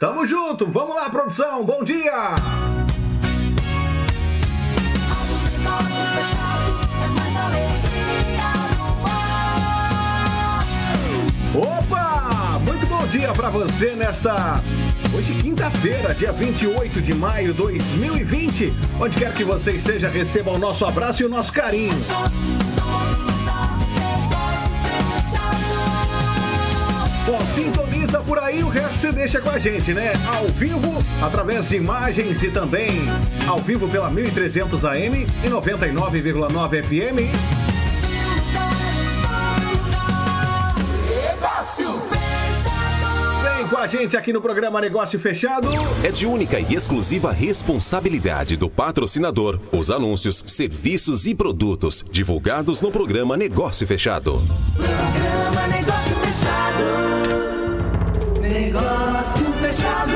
Tamo junto, vamos lá, produção, bom dia! Opa! Muito bom dia para você nesta Hoje, quinta-feira, dia 28 de maio de 2020. Onde quer que você esteja, receba o nosso abraço e o nosso carinho. Bom, por aí, o resto você deixa com a gente, né? Ao vivo, através de imagens e também ao vivo pela 1300 AM e 99,9 FM. com a gente aqui no programa Negócio Fechado. É de única e exclusiva responsabilidade do patrocinador os anúncios, serviços e produtos divulgados no programa Negócio Fechado. Programa Negócio Fechado. Negócio Fechado.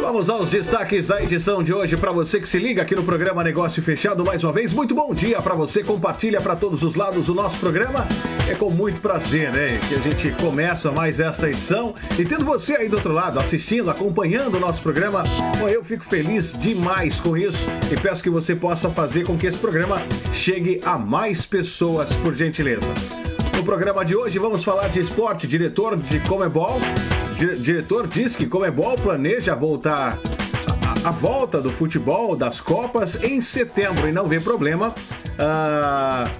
Vamos aos destaques da edição de hoje para você que se liga aqui no programa Negócio Fechado mais uma vez. Muito bom dia para você, compartilha para todos os lados o nosso programa. É com muito prazer, né, que a gente começa mais esta edição e tendo você aí do outro lado assistindo, acompanhando o nosso programa. Bom, eu fico feliz demais com isso e peço que você possa fazer com que esse programa chegue a mais pessoas, por gentileza. No programa de hoje vamos falar de esporte, diretor de Comebol diretor diz que Comebol planeja voltar a, a, volta do futebol das Copas em setembro e não vê problema uh,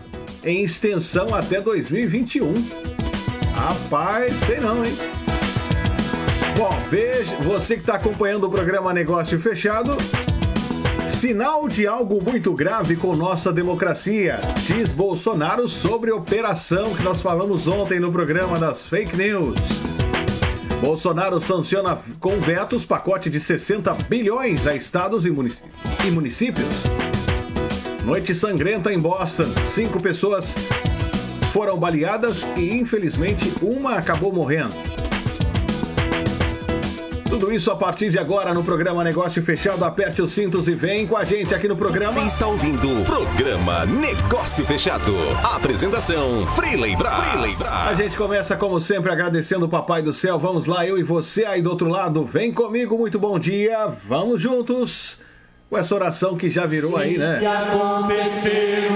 em extensão até 2021. Rapaz, tem não, hein? Bom, veja, você que está acompanhando o programa Negócio Fechado, Sinal de algo muito grave com nossa democracia, diz Bolsonaro sobre operação que nós falamos ontem no programa das fake news. Bolsonaro sanciona com vetos pacote de 60 bilhões a estados e municípios. Noite sangrenta em Boston. Cinco pessoas foram baleadas e, infelizmente, uma acabou morrendo. Tudo isso a partir de agora no programa Negócio Fechado. Aperte os cintos e vem com a gente aqui no programa. Você está ouvindo o programa Negócio Fechado. apresentação: Freeley Brás. A gente começa, como sempre, agradecendo o Papai do Céu. Vamos lá, eu e você aí do outro lado. Vem comigo, muito bom dia. Vamos juntos com essa oração que já virou aí, né?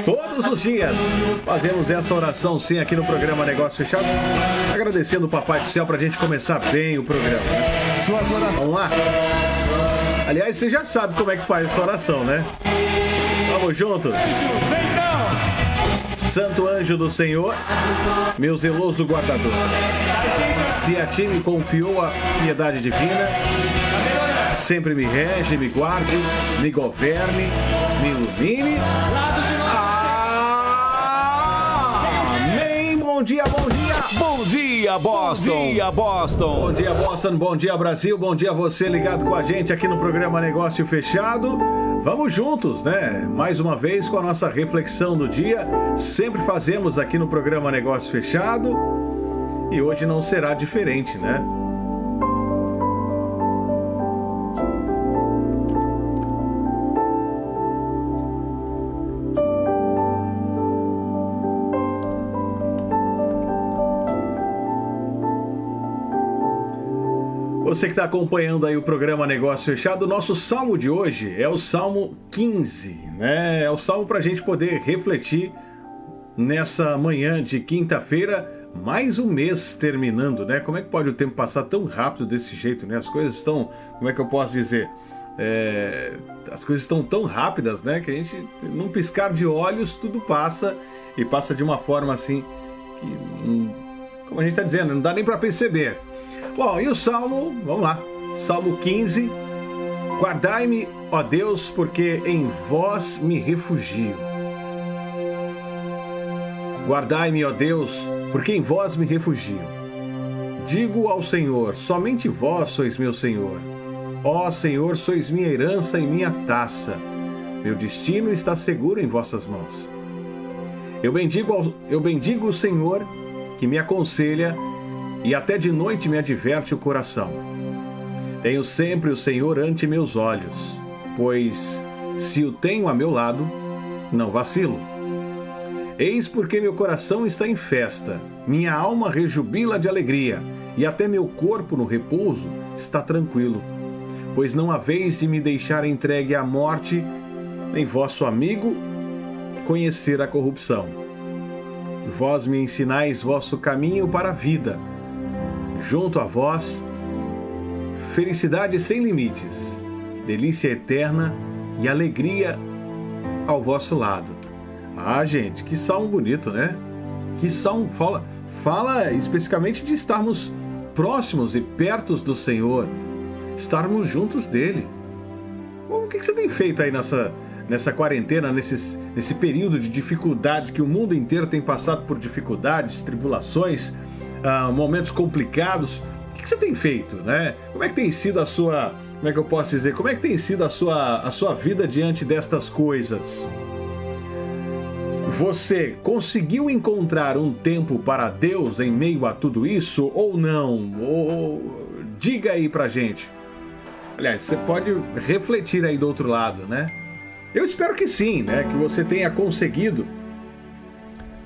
Todos os dias fazemos essa oração sim aqui no programa Negócio Fechado. Agradecendo o Papai do Céu pra gente começar bem o programa. Né? Suas orações. Vamos lá? Aliás, você já sabe como é que faz essa oração, né? Vamos juntos? Santo anjo do Senhor, meu zeloso guardador, se a ti me confiou a piedade divina, sempre me rege, me guarde, me governe, me ilumine. Amém. Bom dia, bom dia. Bom dia, Boston. Bom dia, Boston. Bom dia, Boston. Bom dia, Brasil. Bom dia você ligado com a gente aqui no programa Negócio Fechado. Vamos juntos, né? Mais uma vez com a nossa reflexão do dia. Sempre fazemos aqui no programa Negócio Fechado. E hoje não será diferente, né? Você que está acompanhando aí o programa Negócio Fechado, o nosso salmo de hoje é o Salmo 15, né? É o salmo para a gente poder refletir nessa manhã de quinta-feira, mais um mês terminando, né? Como é que pode o tempo passar tão rápido desse jeito, né? As coisas estão, como é que eu posso dizer? É, as coisas estão tão rápidas, né? Que a gente, num piscar de olhos, tudo passa e passa de uma forma assim que, como a gente está dizendo, não dá nem para perceber. Bom, e o Salmo, vamos lá. Salmo 15. Guardai-me, ó Deus, porque em vós me refugio. Guardai-me, ó Deus, porque em vós me refugio. Digo ao Senhor: somente vós sois meu Senhor. Ó Senhor, sois minha herança e minha taça. Meu destino está seguro em vossas mãos. Eu bendigo, ao, eu bendigo o Senhor que me aconselha e até de noite me adverte o coração. Tenho sempre o Senhor ante meus olhos, pois se o tenho a meu lado, não vacilo. Eis porque meu coração está em festa, minha alma rejubila de alegria, e até meu corpo no repouso está tranquilo, pois não haveis de me deixar entregue à morte, nem vosso amigo conhecer a corrupção. Vós me ensinais vosso caminho para a vida. Junto a vós, felicidade sem limites, delícia eterna e alegria ao vosso lado. Ah, gente, que salmo bonito, né? Que salmo fala, fala especificamente de estarmos próximos e perto do Senhor, estarmos juntos dele. O que você tem feito aí nessa, nessa quarentena, nesses, nesse período de dificuldade que o mundo inteiro tem passado por dificuldades, tribulações, uh, momentos complicados? O que você tem feito, né? Como é que tem sido a sua, como é que eu posso dizer, como é que tem sido a sua, a sua vida diante destas coisas? Você conseguiu encontrar um tempo para Deus em meio a tudo isso ou não? Ou, diga aí pra gente. Aliás, você pode refletir aí do outro lado, né? Eu espero que sim, né? Que você tenha conseguido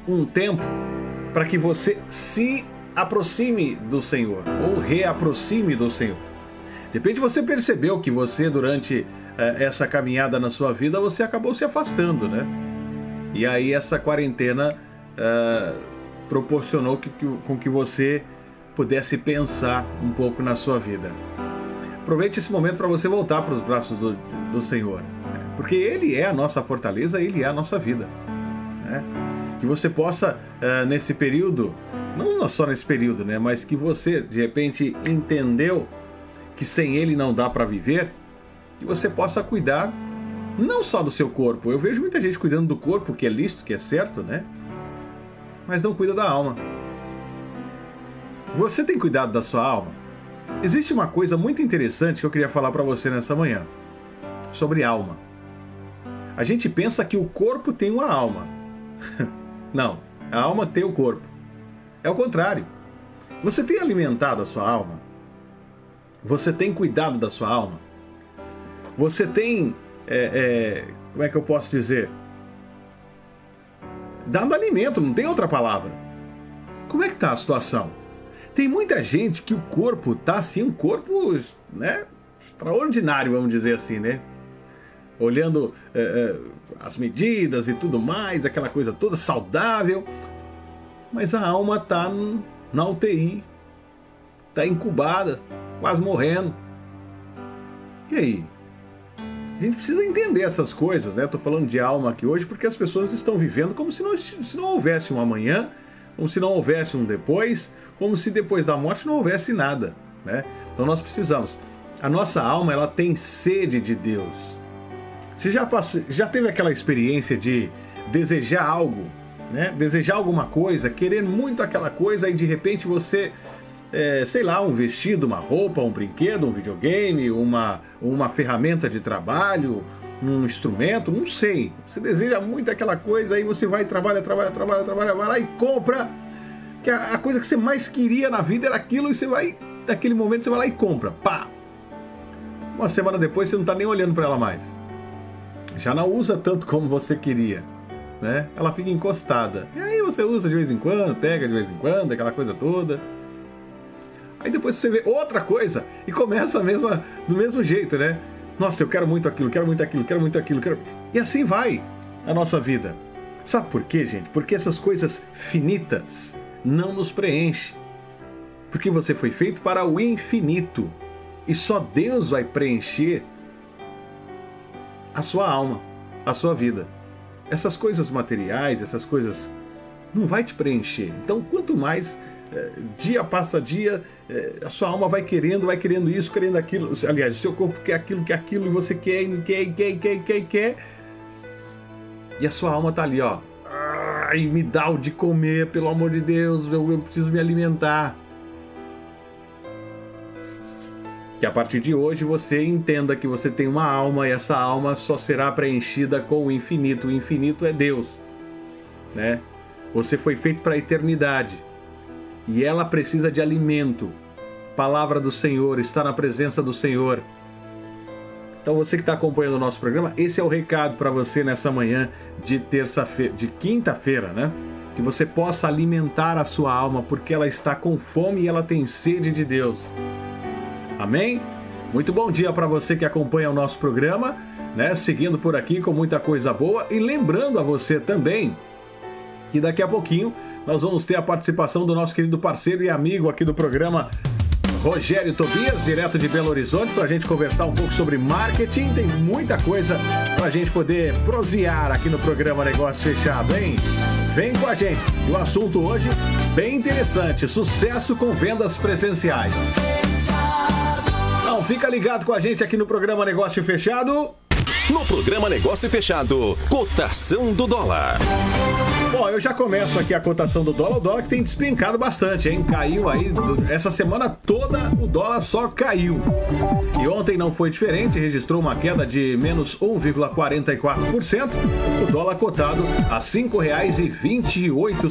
um tempo para que você se aproxime do Senhor ou reaproxime do Senhor. De repente você percebeu que você durante eh, essa caminhada na sua vida você acabou se afastando, né? E aí essa quarentena uh, proporcionou que, que, com que você pudesse pensar um pouco na sua vida. Aproveite esse momento para você voltar para os braços do, do Senhor? Porque Ele é a nossa fortaleza, Ele é a nossa vida. Né? Que você possa, uh, nesse período, não só nesse período, né, mas que você de repente entendeu que sem Ele não dá para viver, que você possa cuidar não só do seu corpo. Eu vejo muita gente cuidando do corpo, que é lícito, que é certo, né? Mas não cuida da alma. Você tem cuidado da sua alma? Existe uma coisa muito interessante que eu queria falar para você nessa manhã sobre alma. A gente pensa que o corpo tem uma alma. Não, a alma tem o corpo. É o contrário. Você tem alimentado a sua alma? Você tem cuidado da sua alma? Você tem é, é, como é que eu posso dizer? Dando alimento, não tem outra palavra. Como é que tá a situação? Tem muita gente que o corpo tá assim, um corpo, né, extraordinário, vamos dizer assim, né? Olhando é, é, as medidas e tudo mais, aquela coisa toda saudável, mas a alma tá na UTI, tá incubada, quase morrendo. E aí? A gente precisa entender essas coisas, né? Tô falando de alma aqui hoje porque as pessoas estão vivendo como se não, se não houvesse um amanhã, como se não houvesse um depois, como se depois da morte não houvesse nada, né? Então nós precisamos. A nossa alma, ela tem sede de Deus. Você já, passou, já teve aquela experiência de desejar algo, né? Desejar alguma coisa, querer muito aquela coisa e de repente você é, sei lá, um vestido, uma roupa, um brinquedo, um videogame, uma, uma ferramenta de trabalho, um instrumento, não sei. Você deseja muito aquela coisa, aí você vai, trabalha, trabalha, trabalha, trabalha, vai lá e compra. Que a, a coisa que você mais queria na vida era aquilo e você vai, naquele momento, você vai lá e compra. Pá! Uma semana depois você não está nem olhando para ela mais. Já não usa tanto como você queria. Né? Ela fica encostada. E aí você usa de vez em quando, pega de vez em quando, aquela coisa toda. Aí depois você vê outra coisa e começa a mesma, do mesmo jeito, né? Nossa, eu quero muito aquilo, quero muito aquilo, quero muito aquilo, quero. E assim vai a nossa vida. Sabe por quê, gente? Porque essas coisas finitas não nos preenchem. Porque você foi feito para o infinito. E só Deus vai preencher a sua alma, a sua vida. Essas coisas materiais, essas coisas não vai te preencher. Então, quanto mais é, dia passa dia, é, a sua alma vai querendo, vai querendo isso, querendo aquilo. Aliás, o seu corpo quer aquilo, quer aquilo, e você quer, quer, quer, quer, quer, quer. E a sua alma tá ali, ó. Ai, me dá o de comer, pelo amor de Deus, eu, eu preciso me alimentar. Que a partir de hoje você entenda que você tem uma alma e essa alma só será preenchida com o infinito. O infinito é Deus, né? Você foi feito para a eternidade e ela precisa de alimento. Palavra do Senhor, está na presença do Senhor. Então você que está acompanhando o nosso programa, esse é o recado para você nessa manhã de terça-feira, de quinta-feira, né? Que você possa alimentar a sua alma, porque ela está com fome e ela tem sede de Deus. Amém? Muito bom dia para você que acompanha o nosso programa, né? Seguindo por aqui com muita coisa boa e lembrando a você também que daqui a pouquinho nós vamos ter a participação do nosso querido parceiro e amigo aqui do programa, Rogério Tobias, direto de Belo Horizonte, para a gente conversar um pouco sobre marketing. Tem muita coisa para a gente poder prosear aqui no programa Negócio Fechado, hein? Vem com a gente. E o assunto hoje, bem interessante: sucesso com vendas presenciais. Então, fica ligado com a gente aqui no programa Negócio Fechado. No programa Negócio Fechado, cotação do dólar. Bom, eu já começo aqui a cotação do dólar. O dólar que tem despencado bastante, hein? Caiu aí. Essa semana toda o dólar só caiu. E ontem não foi diferente, registrou uma queda de menos 1,44%. O dólar cotado a R$ 5,28. R$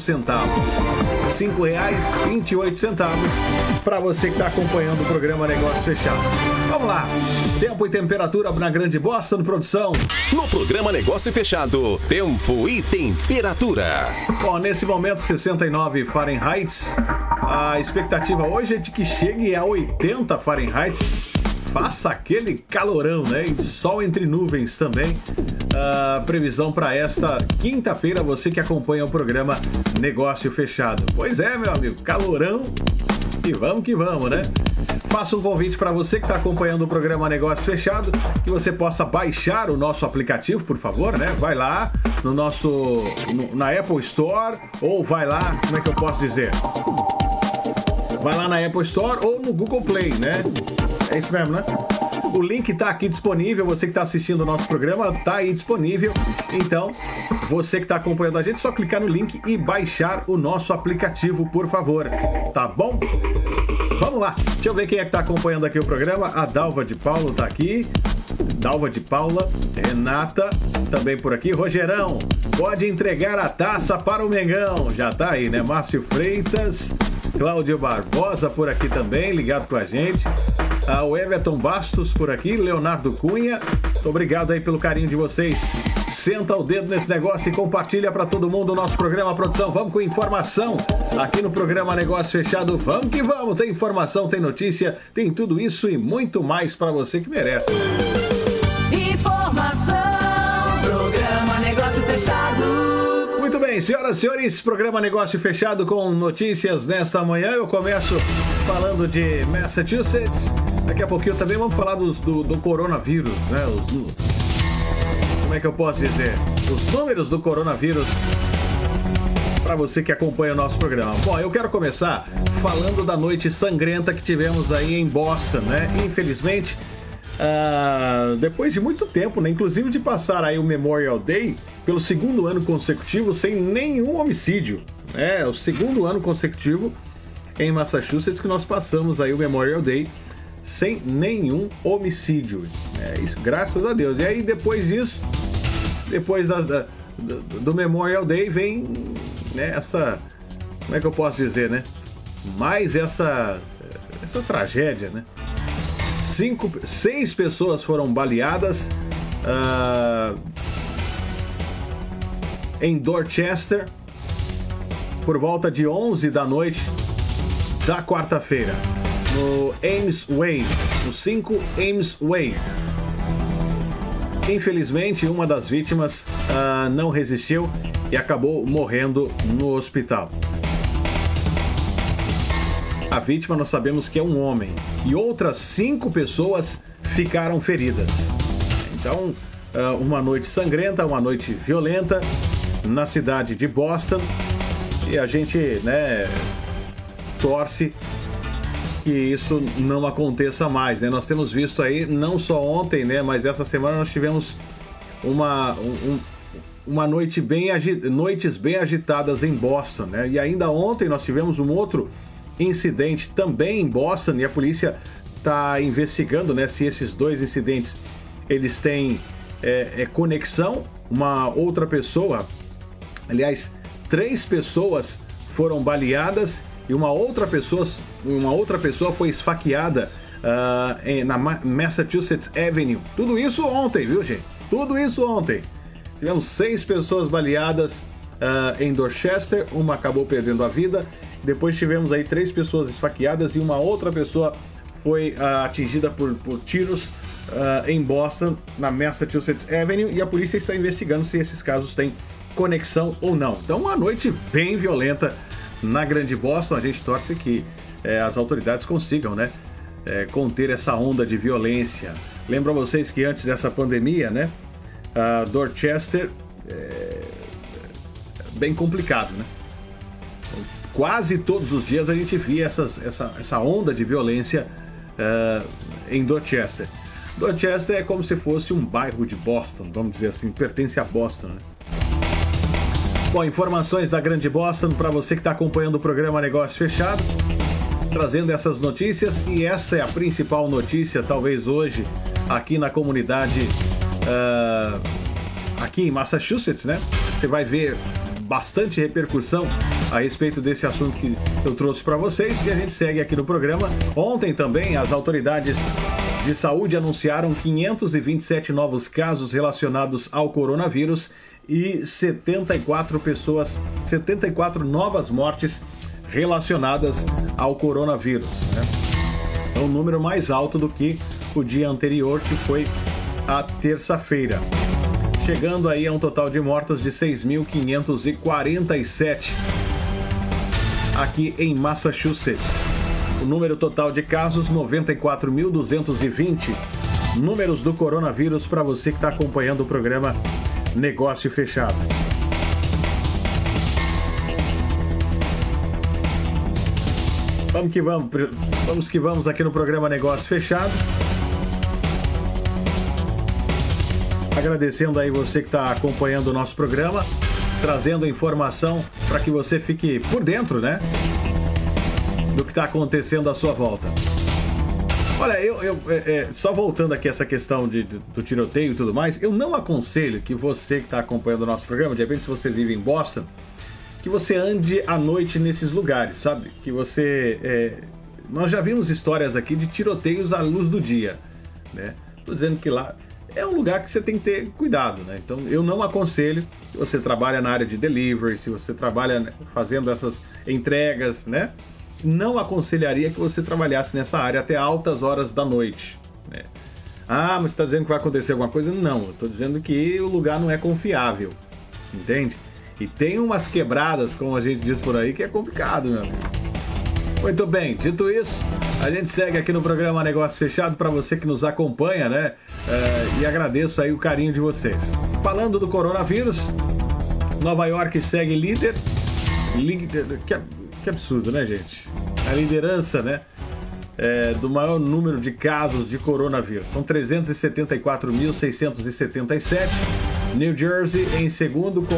5,28 para você que está acompanhando o programa Negócio Fechado. Vamos lá. Tempo e temperatura na Grande Boston, produção. No programa Negócio Fechado, tempo e temperatura. Bom, nesse momento 69 Fahrenheit. A expectativa hoje é de que chegue a 80 Fahrenheit. Faça aquele calorão, né? E sol entre nuvens também. A previsão para esta quinta-feira, você que acompanha o programa Negócio Fechado. Pois é, meu amigo, calorão. E vamos que vamos, né? Faço um convite para você que está acompanhando o programa Negócio Fechado, que você possa baixar o nosso aplicativo, por favor, né? Vai lá no nosso no, na Apple Store ou vai lá, como é que eu posso dizer? Vai lá na Apple Store ou no Google Play, né? É isso mesmo, né? O link está aqui disponível. Você que está assistindo o nosso programa está aí disponível. Então, você que está acompanhando a gente, só clicar no link e baixar o nosso aplicativo, por favor. Tá bom? Vamos lá. Deixa eu ver quem é que está acompanhando aqui o programa. A Dalva de Paulo está aqui. Dalva de Paula, Renata, também por aqui. Rogerão, pode entregar a taça para o Mengão. Já tá aí, né? Márcio Freitas, Cláudio Barbosa por aqui também, ligado com a gente. Ah, o Everton Bastos por aqui, Leonardo Cunha. Muito obrigado aí pelo carinho de vocês. Senta o dedo nesse negócio e compartilha para todo mundo o nosso programa Produção. Vamos com informação aqui no programa Negócio Fechado. Vamos que vamos. Tem informação, tem notícia, tem tudo isso e muito mais para você que merece. Informação, programa Negócio Fechado. Muito bem, senhoras e senhores, programa Negócio Fechado com notícias nesta manhã. Eu começo falando de Massachusetts. Daqui a pouquinho também vamos falar dos, do, do coronavírus, né? Os, como é que eu posso dizer? Os números do coronavírus para você que acompanha o nosso programa. Bom, eu quero começar falando da noite sangrenta que tivemos aí em Boston, né? Infelizmente, uh, depois de muito tempo, né? Inclusive de passar aí o Memorial Day pelo segundo ano consecutivo sem nenhum homicídio. É, o segundo ano consecutivo em Massachusetts que nós passamos aí o Memorial Day sem nenhum homicídio. É isso, graças a Deus. E aí depois disso, depois da, da, do, Memorial Day vem né, essa, como é que eu posso dizer, né? Mais essa essa tragédia, né? Cinco, seis pessoas foram baleadas uh, em Dorchester por volta de 11 da noite da quarta-feira no Ames Way, no 5 Ames Way. Infelizmente, uma das vítimas uh, não resistiu e acabou morrendo no hospital. A vítima nós sabemos que é um homem e outras cinco pessoas ficaram feridas. Então, uh, uma noite sangrenta, uma noite violenta na cidade de Boston e a gente, né, torce que isso não aconteça mais, né? Nós temos visto aí, não só ontem, né, mas essa semana nós tivemos uma, um, uma noite bem noites bem agitadas em Boston, né? E ainda ontem nós tivemos um outro incidente também em Boston e a polícia está investigando, né, se esses dois incidentes eles têm é, é, conexão. Uma outra pessoa, aliás, três pessoas foram baleadas e uma outra pessoa, uma outra pessoa foi esfaqueada uh, na Massachusetts Avenue. Tudo isso ontem, viu, gente? Tudo isso ontem. Tivemos seis pessoas baleadas uh, em Dorchester, uma acabou perdendo a vida. Depois tivemos aí três pessoas esfaqueadas e uma outra pessoa foi uh, atingida por, por tiros uh, em Boston, na Massachusetts Avenue, e a polícia está investigando se esses casos têm conexão ou não. Então, uma noite bem violenta na Grande Boston. A gente torce que é, as autoridades consigam, né, é, conter essa onda de violência. Lembro a vocês que antes dessa pandemia, né, a Dorchester é bem complicado, né? Quase todos os dias a gente via essas, essa, essa onda de violência uh, em Dorchester. Dorchester é como se fosse um bairro de Boston, vamos dizer assim, pertence a Boston, né? Bom, informações da Grande Boston para você que está acompanhando o programa Negócio Fechado, trazendo essas notícias e essa é a principal notícia, talvez hoje, aqui na comunidade, uh, aqui em Massachusetts, né? Você vai ver bastante repercussão a respeito desse assunto que eu trouxe para vocês e a gente segue aqui no programa. Ontem também as autoridades de saúde anunciaram 527 novos casos relacionados ao coronavírus e 74 pessoas, 74 novas mortes relacionadas ao coronavírus. Né? É um número mais alto do que o dia anterior, que foi a terça-feira. Chegando aí a um total de mortos de 6.547 aqui em Massachusetts. O número total de casos 94.220. Números do coronavírus para você que está acompanhando o programa Negócio Fechado. Vamos que vamos, vamos que vamos aqui no programa Negócio Fechado. Agradecendo aí você que está acompanhando o nosso programa, trazendo informação para que você fique por dentro, né? Do que está acontecendo à sua volta. Olha, eu, eu é, é, só voltando aqui essa questão de, do tiroteio e tudo mais, eu não aconselho que você que está acompanhando o nosso programa, de repente se você vive em Boston, que você ande à noite nesses lugares, sabe? Que você. É... Nós já vimos histórias aqui de tiroteios à luz do dia, né? Tô dizendo que lá é um lugar que você tem que ter cuidado, né? Então eu não aconselho se você trabalha na área de delivery, se você trabalha fazendo essas entregas, né? não aconselharia que você trabalhasse nessa área até altas horas da noite. Né? Ah, mas está dizendo que vai acontecer alguma coisa? Não, estou dizendo que o lugar não é confiável, entende? E tem umas quebradas, como a gente diz por aí, que é complicado, meu amigo. Muito bem, dito isso, a gente segue aqui no programa Negócio Fechado para você que nos acompanha, né? Uh, e agradeço aí o carinho de vocês. Falando do coronavírus, Nova York segue líder. líder que, que absurdo, né, gente? A liderança, né? É, do maior número de casos de coronavírus. São 374.677. New Jersey em segundo, com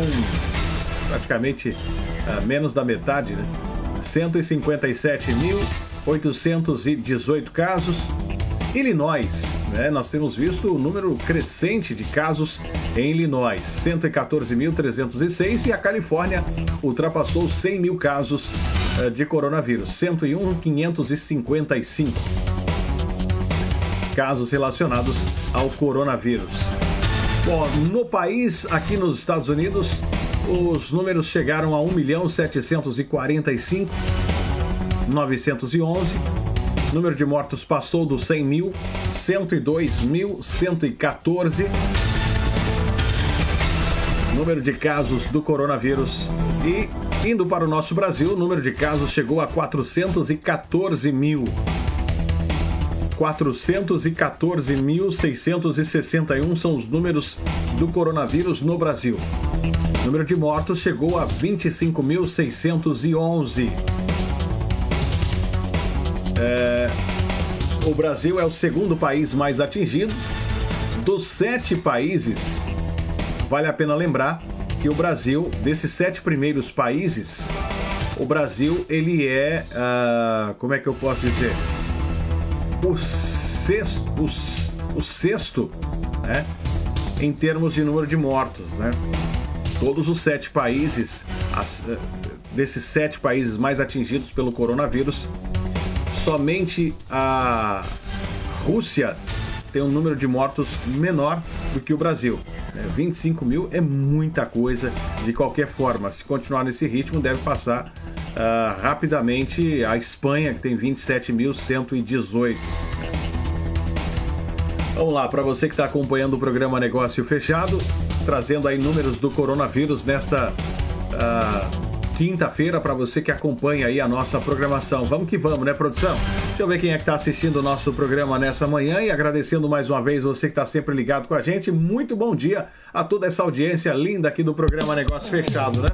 praticamente uh, menos da metade, né? 157.818 casos. Illinois, né? Nós temos visto o número crescente de casos em Illinois, 114.306 e a Califórnia ultrapassou 100 mil casos uh, de coronavírus, 101.555 casos relacionados ao coronavírus. Bom, no país, aqui nos Estados Unidos, os números chegaram a 1 milhão 745 911 Número de mortos passou dos 100 mil, 102.114. Número de casos do coronavírus. E indo para o nosso Brasil, o número de casos chegou a 414 mil. 414.661 são os números do coronavírus no Brasil. O número de mortos chegou a 25.611. É, o Brasil é o segundo país mais atingido. Dos sete países, vale a pena lembrar que o Brasil, desses sete primeiros países, o Brasil ele é, uh, como é que eu posso dizer, o sexto, o, o sexto, né, em termos de número de mortos, né? Todos os sete países, as, eh, desses sete países mais atingidos pelo coronavírus, somente a Rússia tem um número de mortos menor do que o Brasil. 25 mil é muita coisa de qualquer forma. Se continuar nesse ritmo, deve passar uh, rapidamente a Espanha, que tem 27.118. Vamos lá, para você que está acompanhando o programa Negócio Fechado, trazendo aí números do coronavírus nesta uh, quinta-feira para você que acompanha aí a nossa programação. Vamos que vamos, né, produção? Deixa eu ver quem é que está assistindo o nosso programa nessa manhã e agradecendo mais uma vez você que está sempre ligado com a gente. Muito bom dia a toda essa audiência linda aqui do programa Negócio Fechado, né?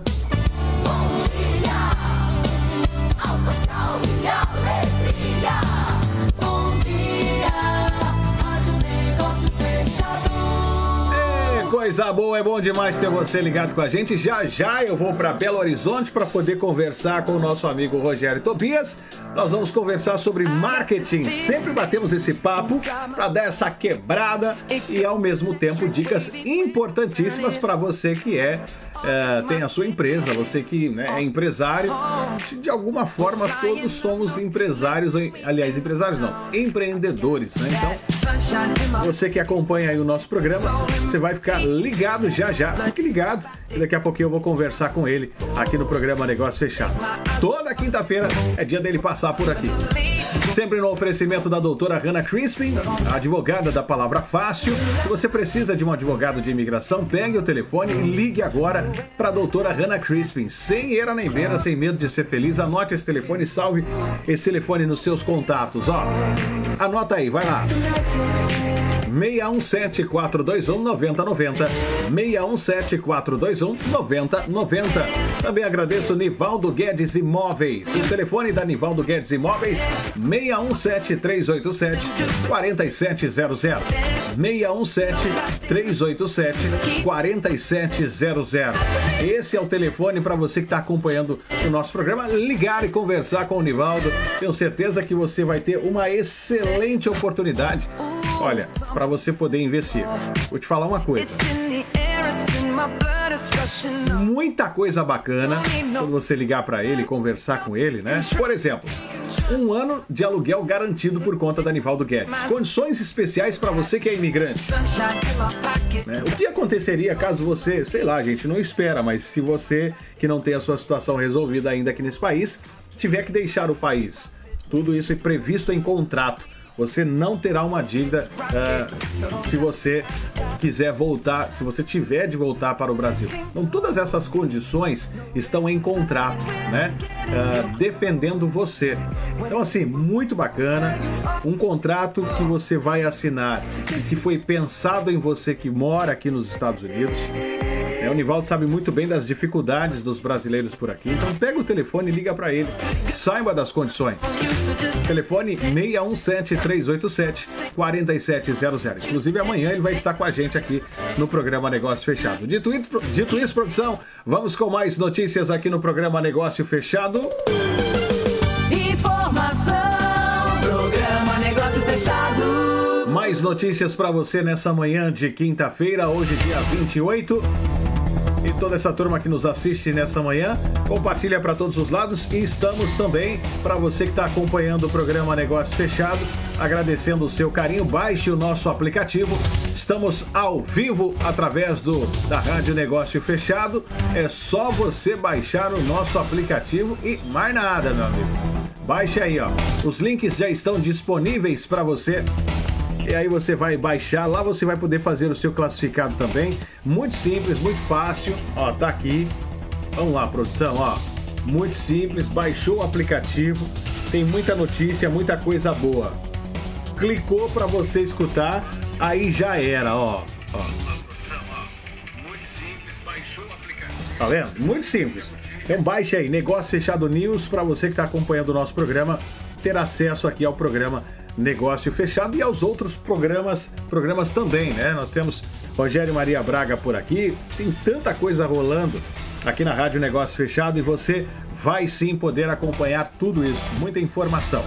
Coisa boa, é bom demais ter você ligado com a gente. Já já eu vou para Belo Horizonte para poder conversar com o nosso amigo Rogério Tobias. Nós vamos conversar sobre marketing. Sempre batemos esse papo para dar essa quebrada e ao mesmo tempo dicas importantíssimas para você que é, é, tem a sua empresa, você que né, é empresário. De alguma forma todos somos empresários, aliás, empresários não, empreendedores, né? Então, você que acompanha aí o nosso programa, você vai ficar ligado já já. Fique ligado e daqui a pouquinho eu vou conversar com ele aqui no programa Negócio Fechado. Toda quinta-feira é dia dele passar por aqui. Sempre no oferecimento da doutora Hannah Crispin, advogada da palavra fácil. Se você precisa de um advogado de imigração, pegue o telefone e ligue agora para a doutora Hannah Crispin. Sem era nem beira, sem medo de ser feliz, anote esse telefone e salve esse telefone nos seus contatos. Ó, anota aí, vai lá. 617 421 9090 617 421 9090 Também agradeço Nivaldo Guedes Imóveis. O telefone da Nivaldo Guedes Imóveis 617 387 4700 617 387 4700 Esse é o telefone para você que está acompanhando o nosso programa ligar e conversar com o Nivaldo. Tenho certeza que você vai ter uma excelente oportunidade Olha, para você poder investir. Vou te falar uma coisa. Muita coisa bacana quando você ligar para ele, conversar com ele, né? Por exemplo, um ano de aluguel garantido por conta da Nivaldo Guedes. Condições especiais para você que é imigrante. Né? O que aconteceria caso você, sei lá, gente, não espera, mas se você que não tem a sua situação resolvida ainda aqui nesse país, tiver que deixar o país. Tudo isso é previsto em contrato você não terá uma dívida uh, se você quiser voltar, se você tiver de voltar para o Brasil. Então, todas essas condições estão em contrato, né? Uh, defendendo você. Então, assim, muito bacana. Um contrato que você vai assinar, que foi pensado em você que mora aqui nos Estados Unidos. É, o Nivaldo sabe muito bem das dificuldades dos brasileiros por aqui. Então pega o telefone e liga para ele. Saiba das condições. Telefone 617 387 4700. Inclusive amanhã ele vai estar com a gente aqui no programa Negócio Fechado. Dito isso, dito isso produção, vamos com mais notícias aqui no programa Negócio Fechado. Informação, programa Negócio Fechado. Mais notícias para você nessa manhã de quinta-feira, hoje dia 28 e toda essa turma que nos assiste nessa manhã. Compartilha para todos os lados e estamos também para você que está acompanhando o programa Negócio Fechado, agradecendo o seu carinho. Baixe o nosso aplicativo. Estamos ao vivo através do da Rádio Negócio Fechado. É só você baixar o nosso aplicativo e mais nada, meu amigo. Baixe aí, ó. Os links já estão disponíveis para você e aí você vai baixar, lá você vai poder fazer o seu classificado também. Muito simples, muito fácil. Ó, tá aqui. Vamos lá, produção, ó. Muito simples, baixou o aplicativo. Tem muita notícia, muita coisa boa. Clicou para você escutar, aí já era, ó. ó. Tá vendo? Muito simples. Então baixe aí, Negócio Fechado News, para você que está acompanhando o nosso programa, ter acesso aqui ao programa Negócio Fechado e aos outros programas, programas também, né? Nós temos Rogério Maria Braga por aqui, tem tanta coisa rolando aqui na Rádio Negócio Fechado e você vai sim poder acompanhar tudo isso, muita informação.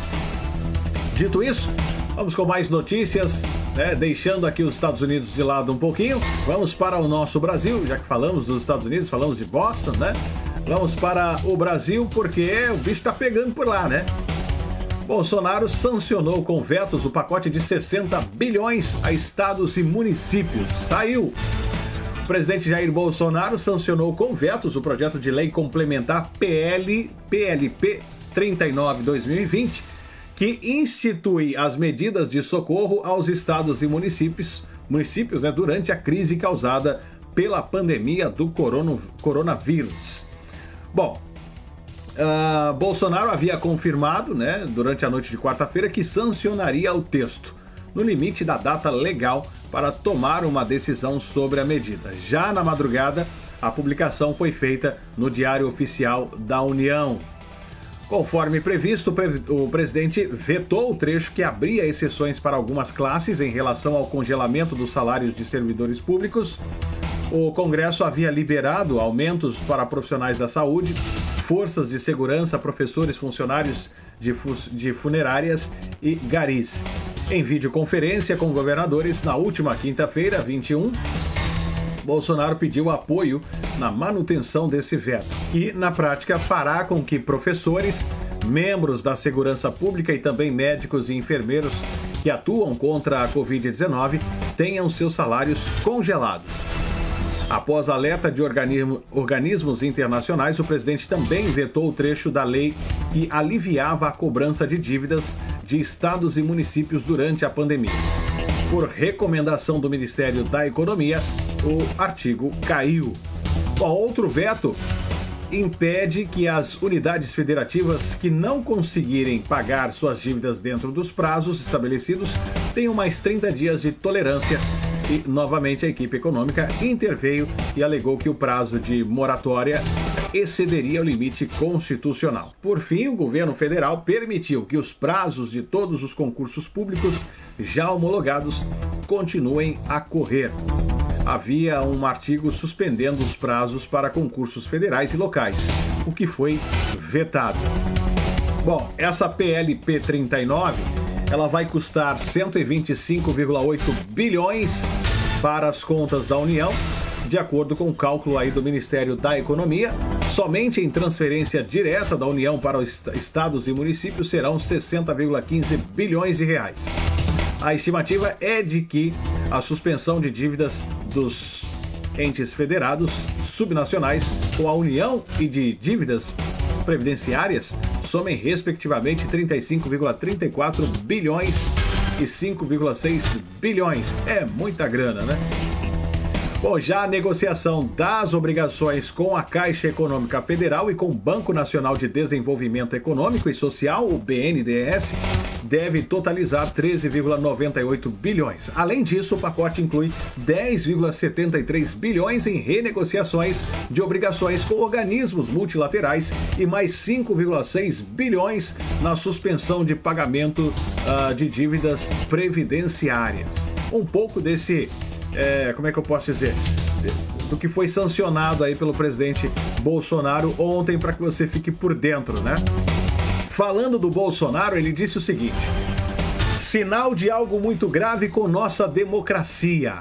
Dito isso, vamos com mais notícias, né? deixando aqui os Estados Unidos de lado um pouquinho. Vamos para o nosso Brasil, já que falamos dos Estados Unidos, falamos de Boston, né? Vamos para o Brasil porque o bicho está pegando por lá, né? Bolsonaro sancionou com vetos o pacote de 60 bilhões a estados e municípios. Saiu. presidente Jair Bolsonaro sancionou com vetos o projeto de lei complementar PL, PLP 39-2020, que institui as medidas de socorro aos estados e municípios, municípios né, durante a crise causada pela pandemia do coronavírus. Bom, uh, Bolsonaro havia confirmado, né, durante a noite de quarta-feira, que sancionaria o texto, no limite da data legal para tomar uma decisão sobre a medida. Já na madrugada, a publicação foi feita no Diário Oficial da União. Conforme previsto, o presidente vetou o trecho que abria exceções para algumas classes em relação ao congelamento dos salários de servidores públicos. O Congresso havia liberado aumentos para profissionais da saúde, forças de segurança, professores, funcionários de, de funerárias e garis. Em videoconferência com governadores na última quinta-feira, 21, Bolsonaro pediu apoio na manutenção desse veto, que na prática fará com que professores, membros da segurança pública e também médicos e enfermeiros que atuam contra a Covid-19 tenham seus salários congelados. Após alerta de organismo, organismos internacionais, o presidente também vetou o trecho da lei que aliviava a cobrança de dívidas de estados e municípios durante a pandemia. Por recomendação do Ministério da Economia, o artigo caiu. O outro veto impede que as unidades federativas que não conseguirem pagar suas dívidas dentro dos prazos estabelecidos tenham mais 30 dias de tolerância e, novamente, a equipe econômica interveio e alegou que o prazo de moratória excederia o limite constitucional. Por fim, o governo federal permitiu que os prazos de todos os concursos públicos já homologados continuem a correr. Havia um artigo suspendendo os prazos para concursos federais e locais, o que foi vetado. Bom, essa PLP 39 ela vai custar 125,8 bilhões para as contas da União, de acordo com o cálculo aí do Ministério da Economia. Somente em transferência direta da União para os estados e municípios serão 60,15 bilhões de reais. A estimativa é de que a suspensão de dívidas dos entes federados subnacionais com a União e de dívidas previdenciárias somem respectivamente 35,34 bilhões 5,6 bilhões. É muita grana, né? Bom, já a negociação das obrigações com a Caixa Econômica Federal e com o Banco Nacional de Desenvolvimento Econômico e Social, o BNDES, deve totalizar 13,98 bilhões. Além disso, o pacote inclui 10,73 bilhões em renegociações de obrigações com organismos multilaterais e mais 5,6 bilhões na suspensão de pagamento uh, de dívidas previdenciárias. Um pouco desse é, como é que eu posso dizer? Do que foi sancionado aí pelo presidente Bolsonaro ontem, para que você fique por dentro, né? Falando do Bolsonaro, ele disse o seguinte: sinal de algo muito grave com nossa democracia.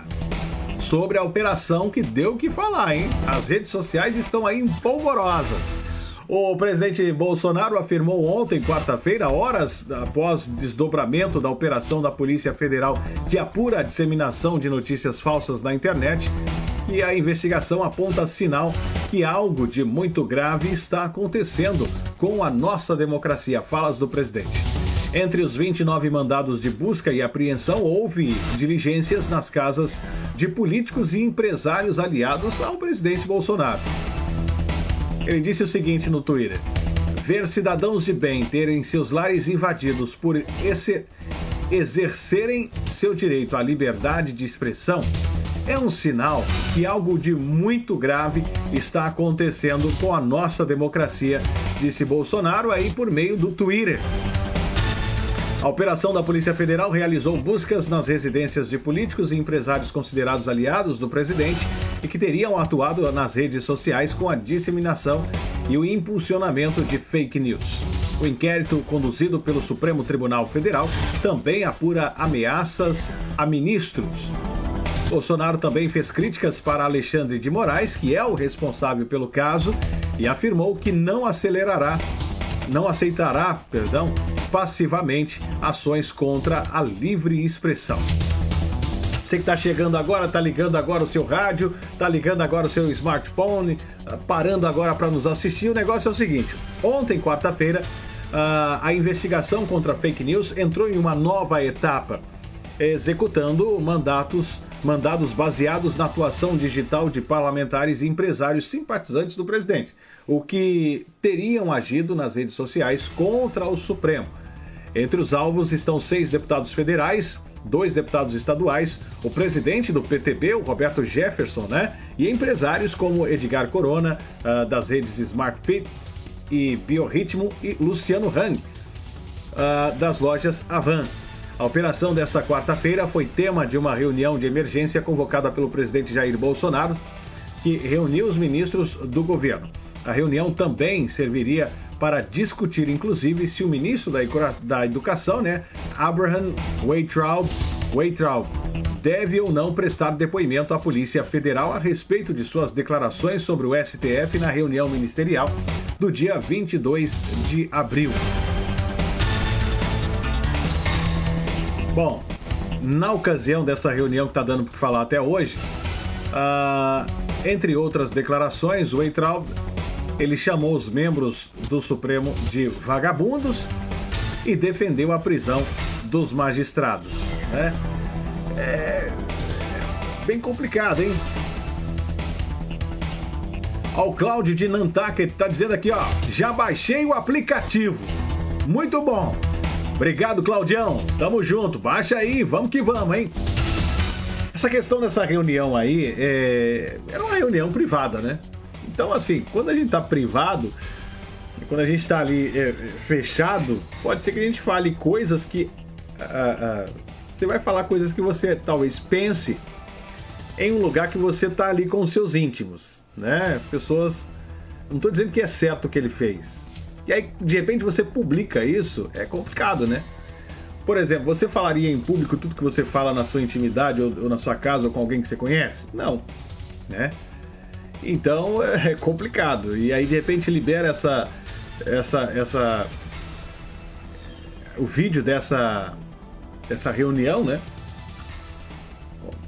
Sobre a operação que deu o que falar, hein? As redes sociais estão aí empolvorosas. O presidente Bolsonaro afirmou ontem, quarta-feira, horas após desdobramento da operação da Polícia Federal de apura disseminação de notícias falsas na internet, que a investigação aponta sinal que algo de muito grave está acontecendo com a nossa democracia. Falas do presidente. Entre os 29 mandados de busca e apreensão, houve diligências nas casas de políticos e empresários aliados ao presidente Bolsonaro. Ele disse o seguinte no Twitter: Ver cidadãos de bem terem seus lares invadidos por exercerem seu direito à liberdade de expressão é um sinal que algo de muito grave está acontecendo com a nossa democracia, disse Bolsonaro aí por meio do Twitter. A operação da Polícia Federal realizou buscas nas residências de políticos e empresários considerados aliados do presidente e que teriam atuado nas redes sociais com a disseminação e o impulsionamento de fake news. O inquérito conduzido pelo Supremo Tribunal Federal também apura ameaças a ministros. Bolsonaro também fez críticas para Alexandre de Moraes, que é o responsável pelo caso, e afirmou que não acelerará, não aceitará, perdão, passivamente ações contra a livre expressão. Você que está chegando agora, está ligando agora o seu rádio, está ligando agora o seu smartphone, tá parando agora para nos assistir. O negócio é o seguinte: ontem, quarta-feira, a investigação contra fake news entrou em uma nova etapa, executando mandatos, mandados baseados na atuação digital de parlamentares e empresários simpatizantes do presidente, o que teriam agido nas redes sociais contra o Supremo. Entre os alvos estão seis deputados federais, dois deputados estaduais, o presidente do PTB, o Roberto Jefferson, né? E empresários como Edgar Corona, uh, das redes Smart Fit e Biorritmo, e Luciano Hang, uh, das lojas Avan. A operação desta quarta-feira foi tema de uma reunião de emergência convocada pelo presidente Jair Bolsonaro, que reuniu os ministros do governo. A reunião também serviria para discutir, inclusive, se o ministro da, Educação, né, Abraham Weitraub, Weitraub, deve ou não prestar depoimento à Polícia Federal a respeito de suas declarações sobre o STF na reunião ministerial do dia 22 de abril. Bom, na ocasião dessa reunião que está dando para falar até hoje, uh, entre outras declarações, o Weitraub ele chamou os membros do Supremo de vagabundos e defendeu a prisão dos magistrados. Né? É bem complicado, hein? Ao Cláudio de Nantucket está dizendo aqui, ó, já baixei o aplicativo. Muito bom. Obrigado, Claudião. Tamo junto. Baixa aí, vamos que vamos, hein? Essa questão dessa reunião aí é... era uma reunião privada, né? Então, assim, quando a gente tá privado, quando a gente tá ali é, fechado, pode ser que a gente fale coisas que. Uh, uh, você vai falar coisas que você talvez pense em um lugar que você tá ali com os seus íntimos, né? Pessoas. Não tô dizendo que é certo o que ele fez. E aí, de repente, você publica isso, é complicado, né? Por exemplo, você falaria em público tudo que você fala na sua intimidade ou, ou na sua casa ou com alguém que você conhece? Não, né? Então é complicado. E aí de repente libera essa essa essa o vídeo dessa dessa reunião, né?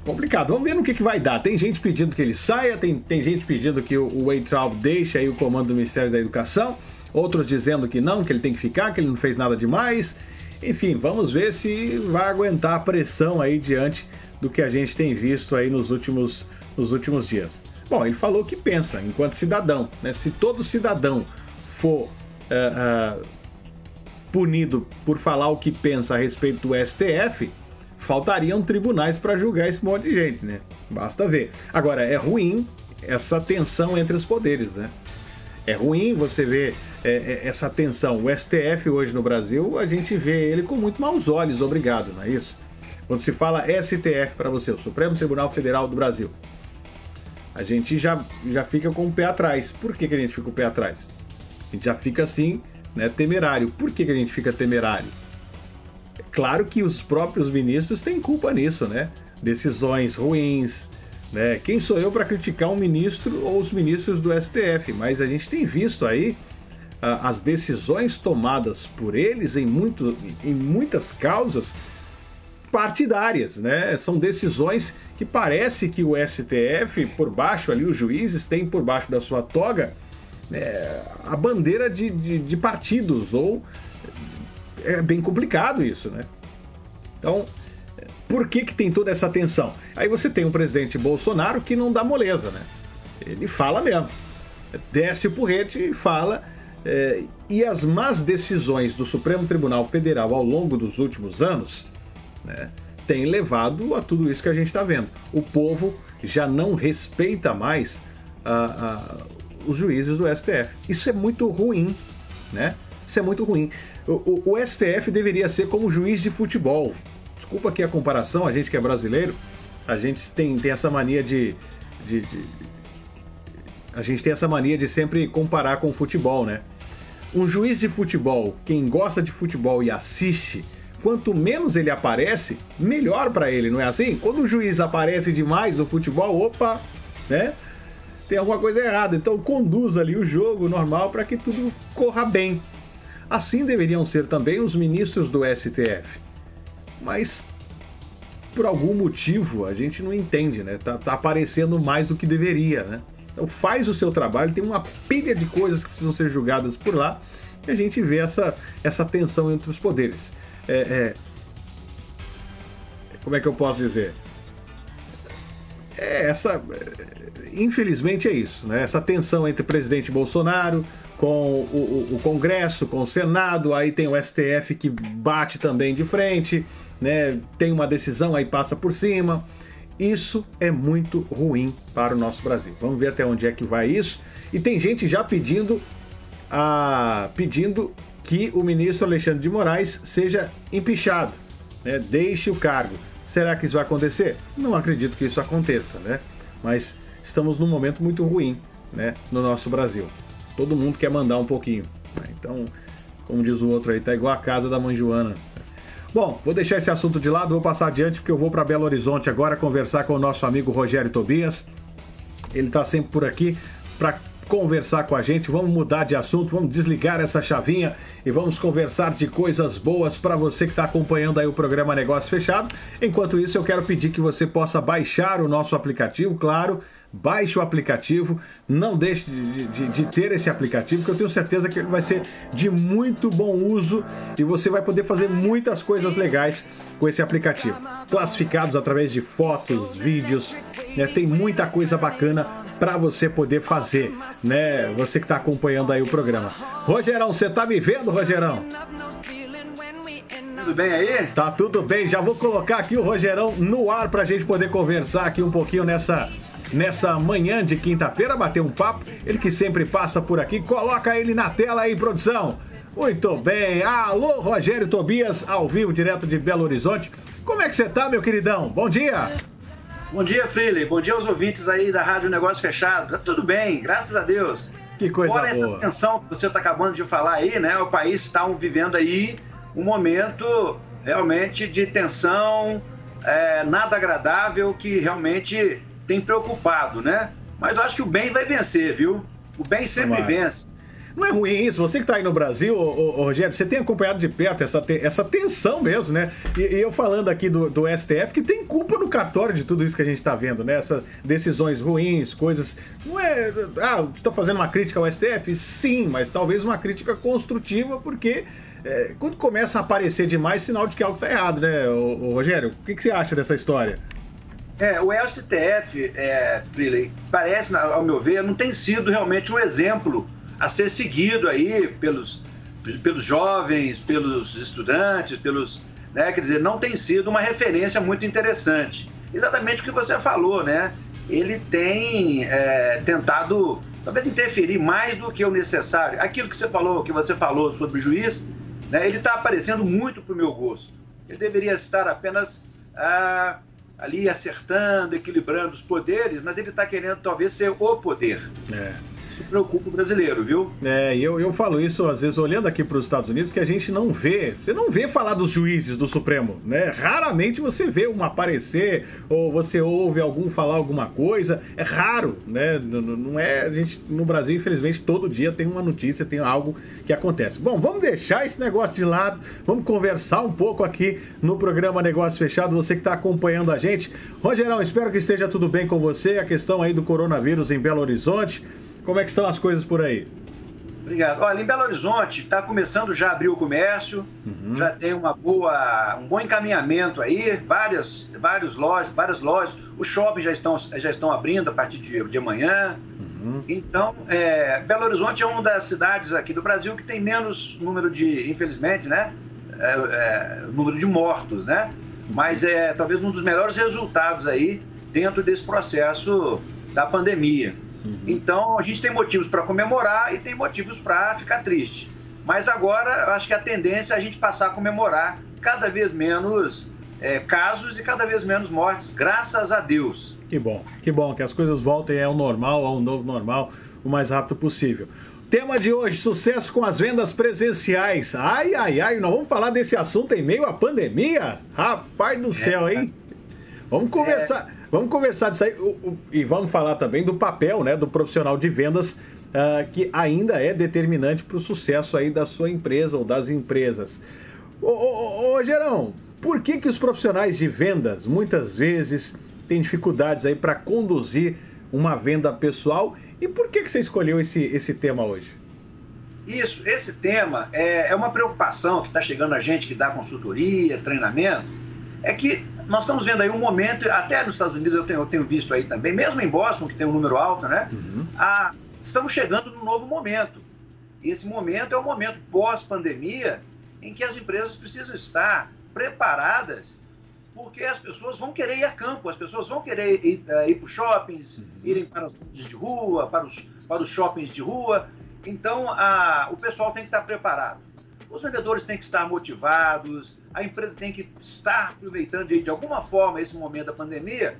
Complicado. Vamos ver no que, que vai dar. Tem gente pedindo que ele saia, tem, tem gente pedindo que o, o Wade Traub deixe aí o comando do Ministério da Educação, outros dizendo que não, que ele tem que ficar, que ele não fez nada demais. Enfim, vamos ver se vai aguentar a pressão aí diante do que a gente tem visto aí nos últimos, nos últimos dias. Bom, ele falou que pensa enquanto cidadão. Né? Se todo cidadão for uh, uh, punido por falar o que pensa a respeito do STF, faltariam tribunais para julgar esse monte de gente, né? Basta ver. Agora, é ruim essa tensão entre os poderes, né? É ruim você ver é, é essa tensão. O STF hoje no Brasil, a gente vê ele com muito maus olhos, obrigado, não é isso? Quando se fala STF para você, o Supremo Tribunal Federal do Brasil, a gente já, já fica com o pé atrás. Por que, que a gente fica com o pé atrás? A gente já fica assim, né, temerário. Por que, que a gente fica temerário? É claro que os próprios ministros têm culpa nisso, né? Decisões ruins, né? Quem sou eu para criticar um ministro ou os ministros do STF? Mas a gente tem visto aí as decisões tomadas por eles em, muito, em muitas causas partidárias, né? São decisões que parece que o STF, por baixo ali, os juízes têm por baixo da sua toga é, a bandeira de, de, de, partidos, ou é bem complicado isso, né? Então, por que, que tem toda essa tensão? Aí você tem o presidente Bolsonaro que não dá moleza, né? Ele fala mesmo, desce o porrete e fala. É, e as más decisões do Supremo Tribunal Federal ao longo dos últimos anos né, tem levado a tudo isso que a gente está vendo. O povo já não respeita mais os juízes do STF. Isso é muito ruim, né? Isso é muito ruim. O, o, o, STF deveria ser como juiz de futebol. Desculpa aqui a comparação, a gente que é brasileiro, a gente tem, tem essa mania de, de, de a gente tem essa mania de sempre comparar com o futebol, né? Um juiz de futebol, quem gosta de futebol e assiste, quanto menos ele aparece, melhor para ele, não é assim? Quando o juiz aparece demais no futebol, opa, né? Tem alguma coisa errada. Então conduz ali o jogo normal para que tudo corra bem. Assim deveriam ser também os ministros do STF. Mas por algum motivo, a gente não entende, né? Tá, tá aparecendo mais do que deveria, né? Então faz o seu trabalho, tem uma pilha de coisas que precisam ser julgadas por lá, e a gente vê essa, essa tensão entre os poderes. É, é... Como é que eu posso dizer? É essa. Infelizmente é isso, né? Essa tensão entre o presidente Bolsonaro, com o, o, o, Congresso, com o Senado, aí tem o STF que bate também de frente, né? Tem uma decisão, aí passa por cima. Isso é muito ruim para o nosso Brasil. Vamos ver até onde é que vai isso. E tem gente já pedindo a pedindo que o ministro Alexandre de Moraes seja empichado, né? Deixe o cargo. Será que isso vai acontecer? Não acredito que isso aconteça, né? Mas estamos num momento muito ruim, né, no nosso Brasil. Todo mundo quer mandar um pouquinho. Né? Então, como diz o outro aí, tá igual a casa da mãe Joana. Bom, vou deixar esse assunto de lado, vou passar adiante porque eu vou para Belo Horizonte agora conversar com o nosso amigo Rogério Tobias. Ele está sempre por aqui para conversar com a gente. Vamos mudar de assunto, vamos desligar essa chavinha e vamos conversar de coisas boas para você que está acompanhando aí o programa Negócio Fechado. Enquanto isso, eu quero pedir que você possa baixar o nosso aplicativo, claro Baixe o aplicativo, não deixe de, de, de, ter esse aplicativo, que eu tenho certeza que ele vai ser de muito bom uso e você vai poder fazer muitas coisas legais com esse aplicativo. Classificados através de fotos, vídeos, né? tem muita coisa bacana para você poder fazer, né? Você que está acompanhando aí o programa. Rogerão, você tá me vendo, Rogerão? Tudo bem aí? Tá tudo bem. Já vou colocar aqui o Rogerão no ar para a gente poder conversar aqui um pouquinho nessa nessa manhã de quinta-feira, bater um papo. Ele que sempre passa por aqui, coloca ele na tela aí, produção. Muito bem. Alô, Rogério Tobias, ao vivo, direto de Belo Horizonte. Como é que você tá, meu queridão? Bom dia. Bom dia, Freely. Bom dia aos ouvintes aí da Rádio Negócio Fechado. Tá tudo bem, graças a Deus. Que coisa Fora boa. essa tensão que você está acabando de falar aí, né? O país está vivendo aí um momento realmente de tensão, é, nada agradável, que realmente tem preocupado, né? Mas eu acho que o bem vai vencer, viu? O bem sempre vence. Não é ruim isso? Você que está aí no Brasil, ô, ô, Rogério, você tem acompanhado de perto essa, essa tensão mesmo, né? E, e, eu falando aqui do, do STF, que tem culpa no cartório de tudo isso que a gente está vendo, né? Essas decisões ruins, coisas. Não é. Ah, você está fazendo uma crítica ao STF? Sim, mas talvez uma crítica construtiva, porque é, quando começa a aparecer demais, sinal de que algo está errado, né, ô, ô, Rogério? O que, que você acha dessa história? É, o STF, é, Freely, parece, ao meu ver, não tem sido realmente um exemplo a ser seguido aí pelos, pelos jovens, pelos estudantes, pelos. Né, quer dizer, não tem sido uma referência muito interessante. Exatamente o que você falou, né? Ele tem é, tentado, talvez, interferir mais do que o necessário. Aquilo que você falou, que você falou sobre o juiz, né, ele está aparecendo muito para o meu gosto. Ele deveria estar apenas. Ah, ali acertando, equilibrando os poderes, mas ele está querendo talvez ser o poder. É. Isso preocupa o brasileiro, viu? É, e eu, eu falo isso às vezes olhando aqui para os Estados Unidos, que a gente não vê, você não vê falar dos juízes do Supremo, né? Raramente você vê um aparecer ou você ouve algum falar alguma coisa, é raro, né? Não, não é, a gente no Brasil, infelizmente, todo dia tem uma notícia, tem algo que acontece. Bom, vamos deixar esse negócio de lado, vamos conversar um pouco aqui no programa Negócio Fechado, você que está acompanhando a gente. Rogerão, espero que esteja tudo bem com você, a questão aí do coronavírus em Belo Horizonte. Como é que estão as coisas por aí? Obrigado. Olha, em Belo Horizonte está começando já a abrir o comércio, uhum. já tem uma boa, um bom encaminhamento aí, várias, vários lojas, várias lojas. Os shoppings já estão, já estão abrindo a partir de, de amanhã. Uhum. Então, é, Belo Horizonte é uma das cidades aqui do Brasil que tem menos número de, infelizmente, né? É, é, número de mortos, né? Mas é talvez um dos melhores resultados aí dentro desse processo da pandemia. Uhum. Então a gente tem motivos para comemorar e tem motivos para ficar triste. Mas agora eu acho que a tendência é a gente passar a comemorar cada vez menos é, casos e cada vez menos mortes, graças a Deus. Que bom, que bom, que as coisas voltem ao normal, ao novo normal, o mais rápido possível. Tema de hoje: sucesso com as vendas presenciais. Ai, ai, ai, nós vamos falar desse assunto em meio à pandemia? Rapaz do céu, hein? Vamos conversar. É... Vamos conversar disso aí e vamos falar também do papel né, do profissional de vendas uh, que ainda é determinante para o sucesso aí da sua empresa ou das empresas. Ô, ô, ô, Gerão, por que, que os profissionais de vendas muitas vezes têm dificuldades aí para conduzir uma venda pessoal e por que, que você escolheu esse, esse tema hoje? Isso, esse tema é, é uma preocupação que está chegando a gente que dá consultoria, treinamento, é que nós estamos vendo aí um momento, até nos Estados Unidos eu tenho, eu tenho visto aí também, mesmo em Boston, que tem um número alto, né? Uhum. A, estamos chegando num novo momento. E esse momento é o momento pós-pandemia em que as empresas precisam estar preparadas porque as pessoas vão querer ir a campo, as pessoas vão querer ir, uh, ir para os shoppings, uhum. irem para os de rua, para os, para os shoppings de rua. Então, a, o pessoal tem que estar preparado. Os vendedores têm que estar motivados, a empresa tem que estar aproveitando de, de alguma forma esse momento da pandemia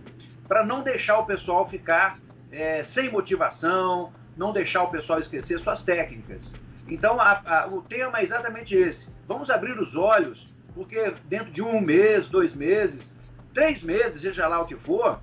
para não deixar o pessoal ficar é, sem motivação, não deixar o pessoal esquecer suas técnicas. Então, a, a, o tema é exatamente esse. Vamos abrir os olhos porque dentro de um mês, dois meses, três meses, seja lá o que for,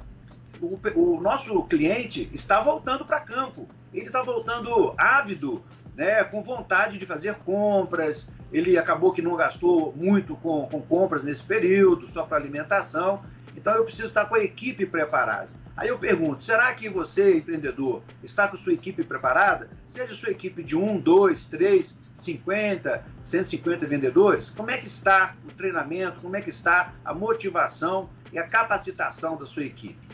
o, o nosso cliente está voltando para campo. Ele está voltando ávido, né, com vontade de fazer compras. Ele acabou que não gastou muito com, com compras nesse período, só para alimentação. Então eu preciso estar com a equipe preparada. Aí eu pergunto: será que você, empreendedor, está com sua equipe preparada? Seja sua equipe de um, dois, três, 50, 150 vendedores, como é que está o treinamento, como é que está a motivação e a capacitação da sua equipe?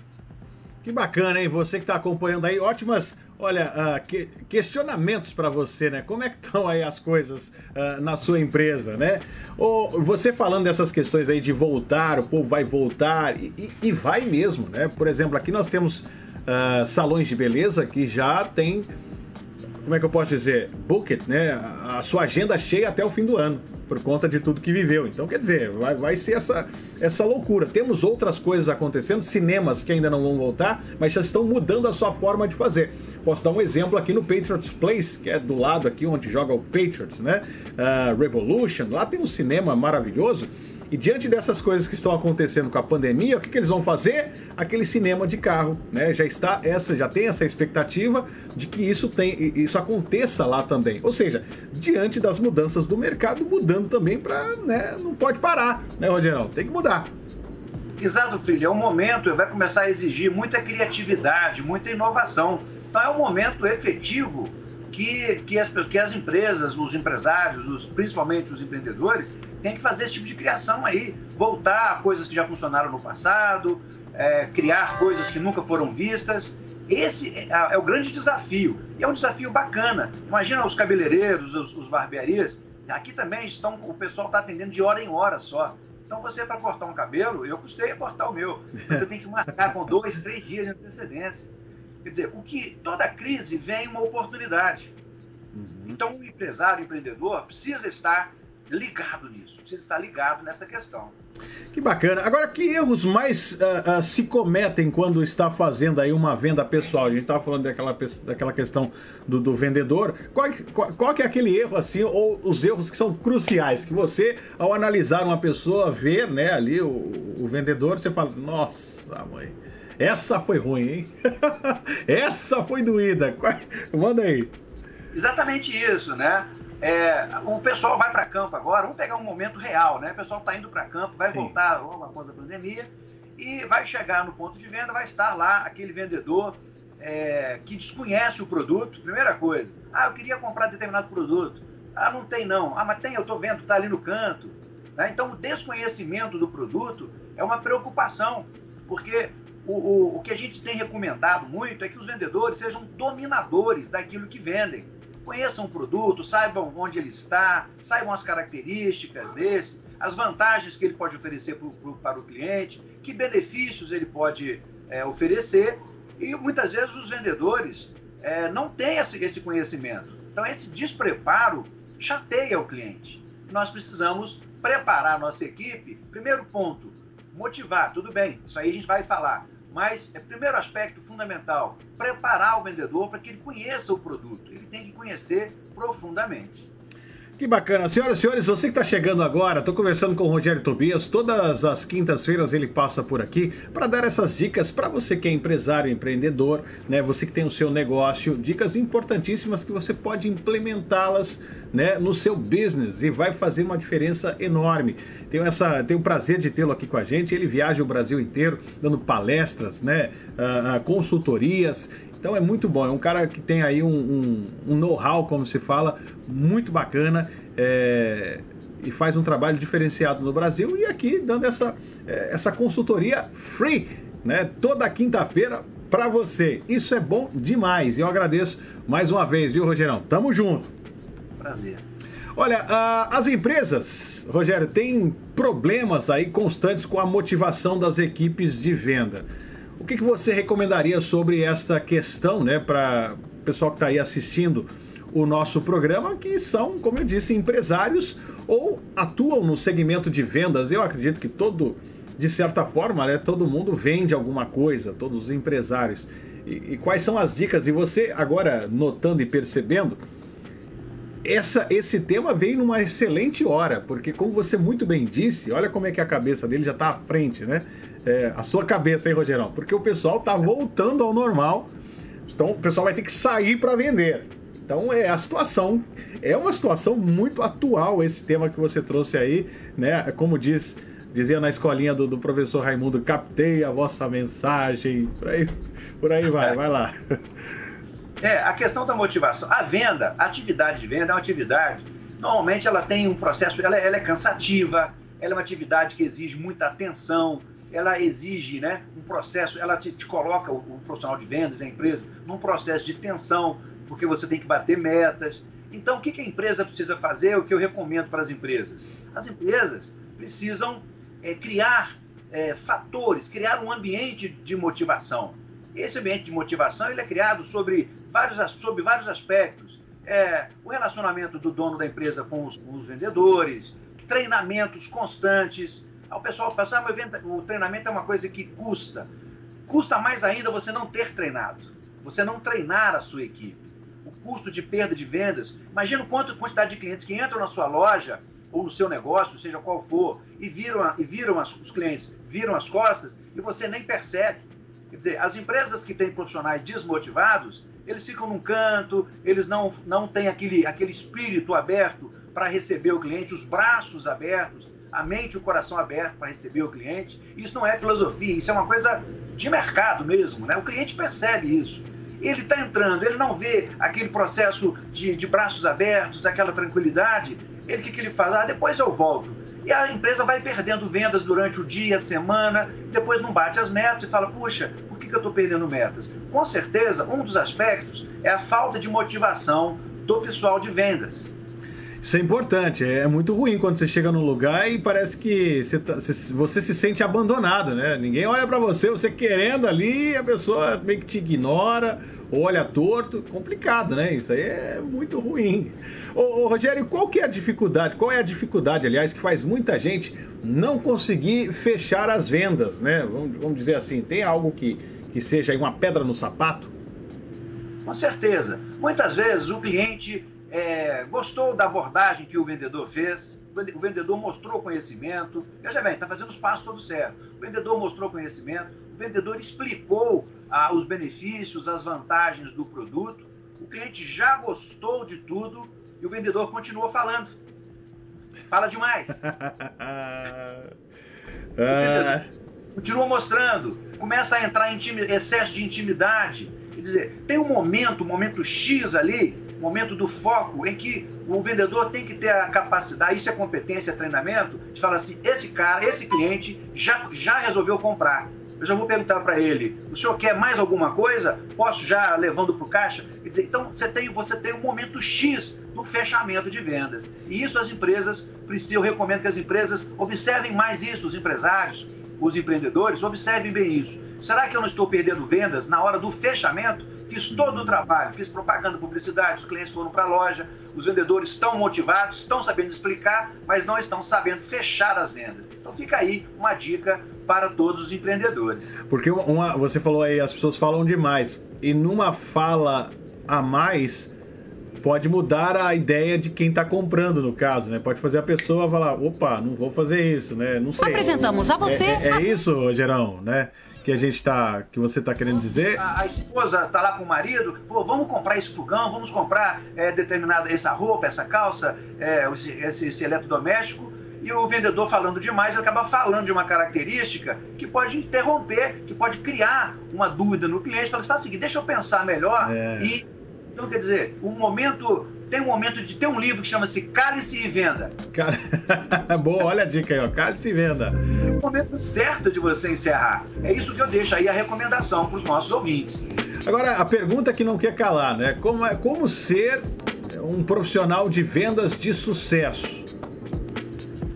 Que bacana, hein? Você que está acompanhando aí, ótimas, olha, uh, que, questionamentos para você, né? Como é que estão aí as coisas uh, na sua empresa, né? Ou você falando dessas questões aí de voltar, o povo vai voltar e, e, e vai mesmo, né? Por exemplo, aqui nós temos uh, salões de beleza que já tem como é que eu posso dizer, bucket, né? A sua agenda cheia até o fim do ano, por conta de tudo que viveu. Então, quer dizer, vai, vai ser essa, essa loucura. Temos outras coisas acontecendo, cinemas que ainda não vão voltar, mas já estão mudando a sua forma de fazer. Posso dar um exemplo aqui no Patriots Place, que é do lado aqui onde joga o Patriots, né? Uh, Revolution, lá tem um cinema maravilhoso e diante dessas coisas que estão acontecendo com a pandemia, o que, que, eles vão fazer? Aquele cinema de carro, né? Já está essa, já tem essa expectativa de que isso tem, isso aconteça lá também. Ou seja, diante das mudanças do mercado, mudando também para, né? Não pode parar, né, Rogerão? Tem que mudar. Exato, filho. É um momento, vai começar a exigir muita criatividade, muita inovação. Então é um momento efetivo que, que, as, que as empresas, os empresários, os, principalmente os empreendedores, têm que fazer esse tipo de criação aí. Voltar a coisas que já funcionaram no passado, é, criar coisas que nunca foram vistas. Esse é, é, o grande desafio. E é um desafio bacana. Imagina os cabeleireiros, os, os barbearias. Aqui também estão, o pessoal está atendendo de hora em hora só. Então você, para cortar um cabelo, eu custei a cortar o meu. Você tem que marcar com dois, três dias de antecedência. Quer dizer, o que toda crise vem uma oportunidade. Uhum. Então o empresário, o empreendedor, precisa estar ligado nisso, precisa estar ligado nessa questão. Que bacana. Agora, que erros mais uh, uh, se cometem quando está fazendo aí uma venda pessoal? A gente estava falando daquela, daquela questão do, do vendedor. Qual, qual, qual, que é aquele erro, assim, ou os erros que são cruciais, que você, ao analisar uma pessoa, ver né, ali o, o vendedor, você fala, nossa, mãe, essa foi ruim, hein? Essa foi doída. Manda aí. Exatamente isso, né? É, o pessoal vai para campo agora, vamos pegar um momento real, né? O pessoal está indo para campo, vai Sim. voltar logo após a pandemia e vai chegar no ponto de venda, vai estar lá aquele vendedor é, que desconhece o produto. Primeira coisa, ah, eu queria comprar determinado produto. Ah, não tem não. Ah, mas tem, eu estou vendo, está ali no canto. Né? Então, o desconhecimento do produto é uma preocupação, porque o, o, o que a gente tem recomendado muito é que os vendedores sejam dominadores daquilo que vendem. Conheçam o produto, saibam onde ele está, saibam as características desse, as vantagens que ele pode oferecer pro, pro, para o cliente, que benefícios ele pode é, oferecer. E muitas vezes os vendedores é, não têm esse, esse conhecimento. Então, esse despreparo chateia o cliente. Nós precisamos preparar a nossa equipe. Primeiro ponto, motivar, tudo bem, isso aí a gente vai falar. Mas, é, primeiro aspecto fundamental, preparar o vendedor para que ele conheça o produto. Ele tem que conhecer profundamente. Que bacana. Senhoras e senhores, você que está chegando agora, estou conversando com o Rogério Tobias. Todas as quintas-feiras ele passa por aqui para dar essas dicas para você que é empresário, empreendedor, né? Você que tem o seu negócio, dicas importantíssimas que você pode implementá-las né, no seu business e vai fazer uma diferença enorme. Tenho, essa, tenho o prazer de tê-lo aqui com a gente. Ele viaja o Brasil inteiro dando palestras, né, uh, consultorias então é muito bom, é um cara que tem aí um, um, um know-how, como se fala, muito bacana é, e faz um trabalho diferenciado no Brasil e aqui dando essa, é, essa consultoria free, né? Toda quinta-feira para você. Isso é bom demais e eu agradeço mais uma vez, viu, Rogerão? Tamo junto. Prazer. Olha, as empresas, Rogério, têm problemas aí constantes com a motivação das equipes de venda. O que, que você recomendaria sobre essa questão, né, para o pessoal que está aí assistindo o nosso programa, que são, como eu disse, empresários ou atuam no segmento de vendas? Eu acredito que todo, de certa forma, né, todo mundo vende alguma coisa, todos os empresários. E, e quais são as dicas? E você, agora, notando e percebendo, essa, esse tema veio numa excelente hora, porque como você muito bem disse, olha como é que a cabeça dele já está à frente, né? É, a sua cabeça, hein, Rogerão? Porque o pessoal tá voltando ao normal, então o pessoal vai ter que sair para vender. Então é a situação, é uma situação muito atual esse tema que você trouxe aí, né? Como diz, dizia na escolinha do, do professor Raimundo, captei a vossa mensagem, por aí, por aí vai, vai lá. É, a questão da motivação. A venda, a atividade de venda é uma atividade, normalmente ela tem um processo, ela, ela é cansativa, ela é uma atividade que exige muita atenção, ela exige né, um processo, ela te, te coloca, o, o, profissional de vendas, a empresa, num processo de tensão, porque você tem que bater metas. Então, o que, que a empresa precisa fazer? O que eu recomendo para as empresas? As empresas precisam é, criar é, fatores, criar um ambiente de motivação. Esse ambiente de motivação ele é criado sobre vários, sobre vários aspectos. É, o relacionamento do dono da empresa com os, com os vendedores, treinamentos constantes. O pessoal pensa, ah, o treinamento é uma coisa que custa. Custa mais ainda você não ter treinado, você não treinar a sua equipe. O custo de perda de vendas. Imagina quanto quantidade de clientes que entram na sua loja ou no seu negócio, seja qual for, e viram, e viram as, os clientes, viram as costas e você nem percebe. Quer dizer, as empresas que têm profissionais desmotivados, eles ficam num canto, eles não, não têm aquele, aquele espírito aberto para receber o cliente, os braços abertos, a mente e o coração aberto para receber o cliente. Isso não é filosofia, isso é uma coisa de mercado mesmo, né? O cliente percebe isso. Ele está entrando, ele não vê aquele processo de, de braços abertos, aquela tranquilidade. Ele o que, que ele faz? Ah, depois eu volto. E a empresa vai perdendo vendas durante o dia, a semana, depois não bate as metas e fala: puxa, por que, que eu estou perdendo metas? Com certeza, um dos aspectos é a falta de motivação do pessoal de vendas. Isso é importante, é muito ruim quando você chega num lugar e parece que você, tá, você se sente abandonado, né? Ninguém olha para você, você querendo ali, a pessoa meio que te ignora, olha torto, complicado, né? Isso aí é muito ruim. Ô, ô, Rogério, qual que é a dificuldade? Qual é a dificuldade, aliás, que faz muita gente não conseguir fechar as vendas, né? Vamos, vamos dizer assim, tem algo que, que seja uma pedra no sapato? Com certeza. Muitas vezes o cliente é, gostou da abordagem que o vendedor fez, o vendedor mostrou conhecimento, veja bem, está fazendo os passos todos certos. O vendedor mostrou conhecimento, o vendedor explicou ah, os benefícios, as vantagens do produto, o cliente já gostou de tudo e o vendedor continua falando. Fala demais. Continua mostrando, começa a entrar em excesso de intimidade. Quer dizer, tem um momento, um momento X ali, momento do foco em que o vendedor tem que ter a capacidade, isso é competência, é treinamento, de falar assim, esse cara, esse cliente já, já resolveu comprar. Eu já vou perguntar para ele, o senhor quer mais alguma coisa? Posso já levando para o caixa? Dizer, então você tem, você tem um momento X no fechamento de vendas. E isso as empresas precisam, eu recomendo que as empresas observem mais isso, os empresários, os empreendedores, observem bem isso. Será que eu não estou perdendo vendas na hora do fechamento? Fiz todo o trabalho, fiz propaganda, publicidade, os clientes foram para a loja, os vendedores estão motivados, estão sabendo explicar, mas não estão sabendo fechar as vendas. Então fica aí uma dica para todos os empreendedores. Porque uma, você falou aí, as pessoas falam demais. E numa fala a mais, pode mudar a ideia de quem está comprando, no caso, né? Pode fazer a pessoa falar, opa, não vou fazer isso, né? Não sei. Apresentamos a você. É, é, é isso, Gerão, né? Que a gente tá, que você está querendo dizer? A, a, esposa tá lá com o marido, pô, vamos comprar esse fogão, vamos comprar é, determinada essa roupa, essa calça, é, esse, esse, esse eletrodoméstico e o vendedor falando demais acaba falando de uma característica que pode interromper, que pode criar uma dúvida no cliente. Então, ele fala assim, deixa eu pensar melhor é. e então, quer dizer, o momento. Tem um momento de ter um livro que chama-se Cálice e Venda. Cara... Boa, olha a dica aí, ó. Cálice e Venda. Momento certo de você encerrar. É isso que eu deixo aí a recomendação para os nossos ouvintes. Agora, a pergunta que não quer calar, né? Como, é, como ser um profissional de vendas de sucesso?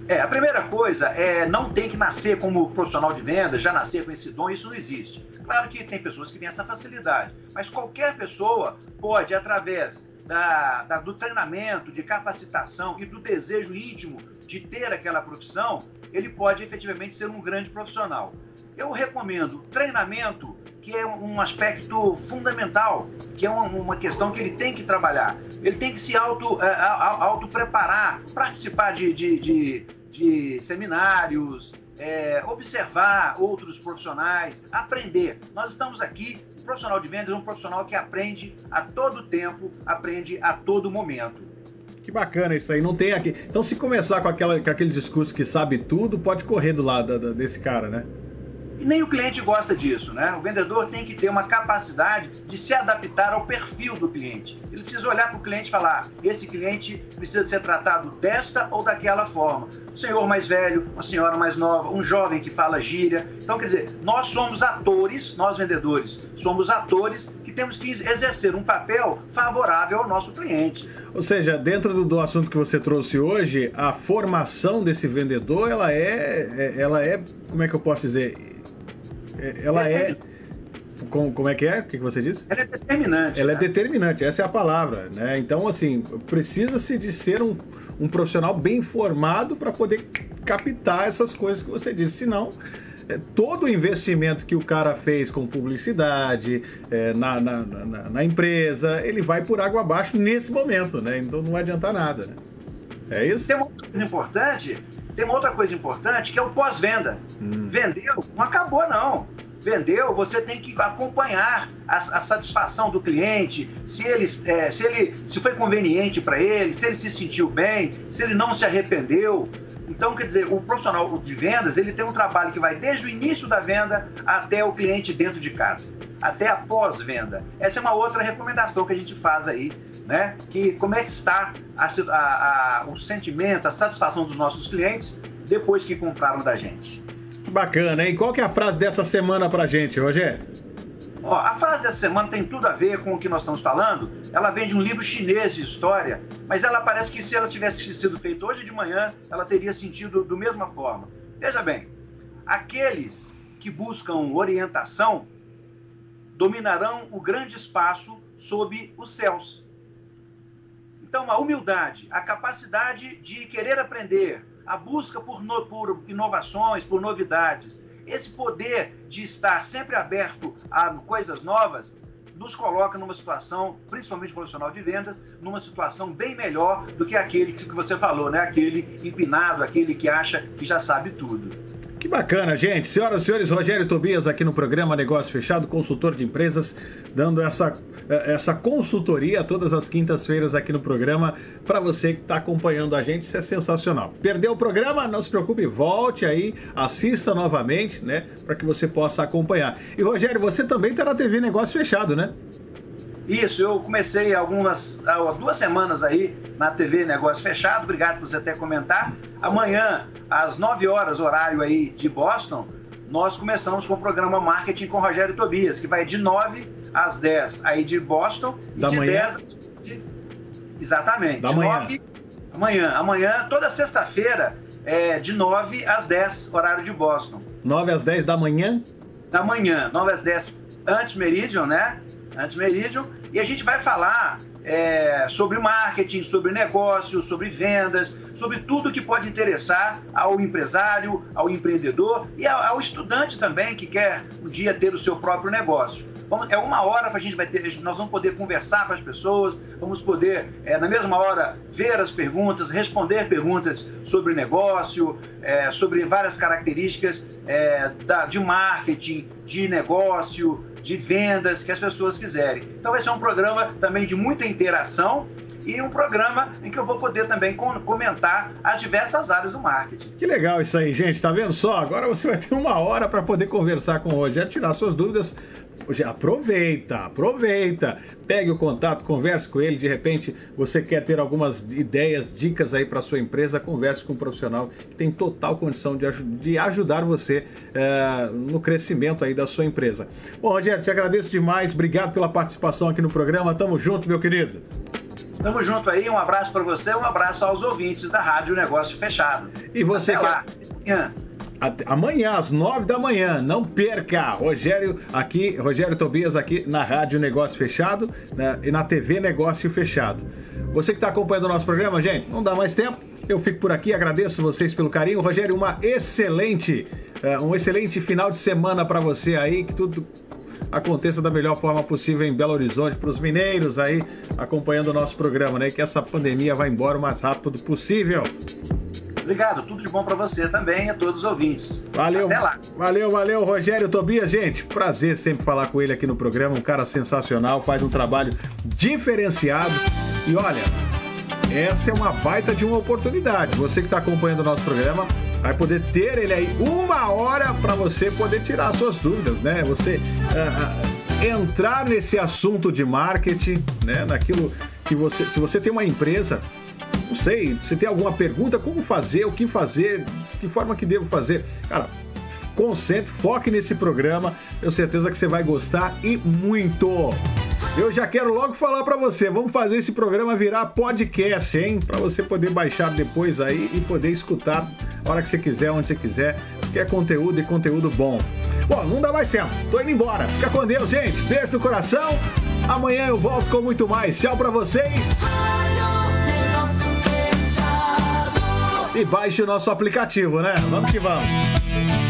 É, a primeira coisa é não tem que nascer como profissional de vendas, já nascer com esse dom, isso não existe. Claro que tem pessoas que têm essa facilidade, mas qualquer pessoa pode, através da, da, do treinamento, de capacitação e do desejo íntimo de ter aquela profissão, ele pode efetivamente ser um grande profissional. Eu recomendo treinamento, que é um aspecto fundamental, que é uma, questão que ele tem que trabalhar. Ele tem que se auto, é, auto preparar, participar de, de, de, de seminários, é, observar outros profissionais, aprender. Nós estamos aqui, o profissional de vendas é um profissional que aprende a todo tempo, aprende a todo momento. Que bacana isso aí, não tem aqui. Então, se começar com, aquela, com aquele discurso que sabe tudo, pode correr do lado desse cara, né? E nem o cliente gosta disso, né? O vendedor tem que ter uma capacidade de se adaptar ao perfil do cliente. Ele precisa olhar para o cliente e falar: esse cliente precisa ser tratado desta ou daquela forma. Um senhor mais velho, uma senhora mais nova, um jovem que fala gíria. Então, quer dizer, nós somos atores, nós vendedores, somos atores que temos que exercer um papel favorável ao nosso cliente. Ou seja, dentro do, do assunto que você trouxe hoje, a formação desse vendedor, ela é, é ela é, como é que eu posso dizer? É, ela é. Como, como é que é? O que, você disse? Ela é determinante. Ela é né? é determinante, essa é a palavra. Né? Então, assim, precisa-se de ser um, um profissional bem formado para poder captar essas coisas que você disse. Senão, todo o investimento que o cara fez com publicidade é, na, na, na, na, empresa, ele vai por água abaixo nesse momento, né? Então não vai adiantar nada, né? É isso? Tem uma coisa importante tem uma outra coisa importante que é o pós-venda. Hum. Vendeu, não acabou não. Vendeu, você tem que acompanhar a, a satisfação do cliente, se ele, é, se ele se foi conveniente para ele, se ele se sentiu bem, se ele não se arrependeu. Então, quer dizer, o profissional de vendas, ele tem um trabalho que vai desde o início da venda até o cliente dentro de casa, até a pós-venda. Essa é uma outra recomendação que a gente faz aí né? Que como é que está a, a, a, o sentimento, a satisfação dos nossos clientes depois que compraram da gente. Bacana, hein? Qual que é a frase dessa semana pra gente, Rogério? Ó, a frase dessa semana tem tudo a ver com o que nós estamos falando. Ela vem de um livro chinês de história, mas ela parece que se ela tivesse sido feita hoje de manhã, ela teria sentido da mesma forma. Veja bem, aqueles que buscam orientação dominarão o grande espaço sob os céus. Então, a humildade, a capacidade de querer aprender, a busca por, no, por inovações, por novidades, esse poder de estar sempre aberto a coisas novas, nos coloca numa situação, principalmente profissional de vendas, numa situação bem melhor do que aquele que você falou, né? Aquele empinado, aquele que acha que já sabe tudo. Que bacana, gente. Senhoras e senhores, Rogério Tobias aqui no programa Negócio Fechado, consultor de empresas, dando essa, eh, essa consultoria todas as quintas-feiras aqui no programa para você que está acompanhando a gente. Isso é sensacional. Perdeu o programa? Não se preocupe, volte aí, assista novamente, né? Para que você possa acompanhar. E Rogério, você também está na TV Negócio Fechado, né? Isso, eu comecei algumas há duas semanas aí na TV Negócio Fechado. Obrigado por você ter comentar. Amanhã, às 9 horas, horário aí de Boston, nós começamos com o programa Marketing com Rogério Tobias, que vai de 9 às 10 aí de Boston da e de manhã. 10 de... Exatamente. Da de manhã. 9... Amanhã. Amanhã, toda sexta-feira, é de 9 às 10, horário de Boston. 9 às 10 da manhã? Da manhã, 9 às 10 antes Meridian, né? Antes Meridian. E a gente vai falar é, sobre marketing, sobre negócios, sobre vendas, sobre tudo que pode interessar ao empresário, ao empreendedor e ao, estudante também que quer um dia ter o seu próprio negócio. Vamos, é uma hora que a gente vai ter, nós vamos poder conversar com as pessoas, vamos poder, é, na mesma hora, ver as perguntas, responder perguntas sobre negócio, é, sobre várias características é, da, de marketing, de negócio, de vendas que as pessoas quiserem. Então vai ser um programa também de muita interação e um programa em que eu vou poder também comentar as diversas áreas do marketing. Que legal isso aí, gente. Tá vendo só? Agora você vai ter uma hora para poder conversar com o Rogério, tirar suas dúvidas. Aproveita, aproveita. Pegue o contato, converse com ele. De repente, você quer ter algumas ideias, dicas aí para sua empresa, converse com um profissional que tem total condição de, de ajudar você é, no crescimento aí da sua empresa. Bom, Rogério, te agradeço demais. Obrigado pela participação aqui no programa. Tamo junto, meu querido. Tamo junto aí, um abraço para você, um abraço aos ouvintes da Rádio Negócio Fechado. E você Até quer... lá. Amanhã. Às nove da manhã, não perca! Rogério aqui, Rogério Tobias aqui na Rádio Negócio Fechado né, e na TV Negócio Fechado. Você que está acompanhando o nosso programa, gente, não dá mais tempo. Eu fico por aqui, agradeço vocês pelo carinho. Rogério, uma excelente, uh, um excelente final de semana para você aí, que tudo aconteça da melhor forma possível em Belo Horizonte, para os mineiros aí acompanhando o nosso programa, né? Que essa pandemia vá embora o mais rápido possível. Obrigado, tudo de bom para você também e a todos os ouvintes. Valeu. Até lá. Valeu, valeu, Rogério Tobias, gente. Prazer sempre falar com ele aqui no programa, um cara sensacional, faz um trabalho diferenciado. E olha, essa é uma baita de uma oportunidade. Você que está acompanhando o nosso programa, vai poder ter ele aí uma hora para você poder tirar suas dúvidas, né? Você uh, entrar nesse assunto de marketing, né? Naquilo que você, se você tem uma empresa, não sei, você tem alguma pergunta, como fazer, o que fazer, que forma que devo fazer, cara. Concentre, foque nesse programa. Tenho certeza que você vai gostar e muito. Eu já quero logo falar para você, vamos fazer esse programa virar podcast, hein? Para você poder baixar depois aí e poder escutar a hora que você quiser, onde você quiser, que é conteúdo e conteúdo bom. Bom, não dá mais tempo, tô indo embora. Fica com Deus, gente. Beijo no coração. Amanhã eu volto com muito mais. Tchau para vocês. E baixe o nosso aplicativo, né? Vamos que vamos.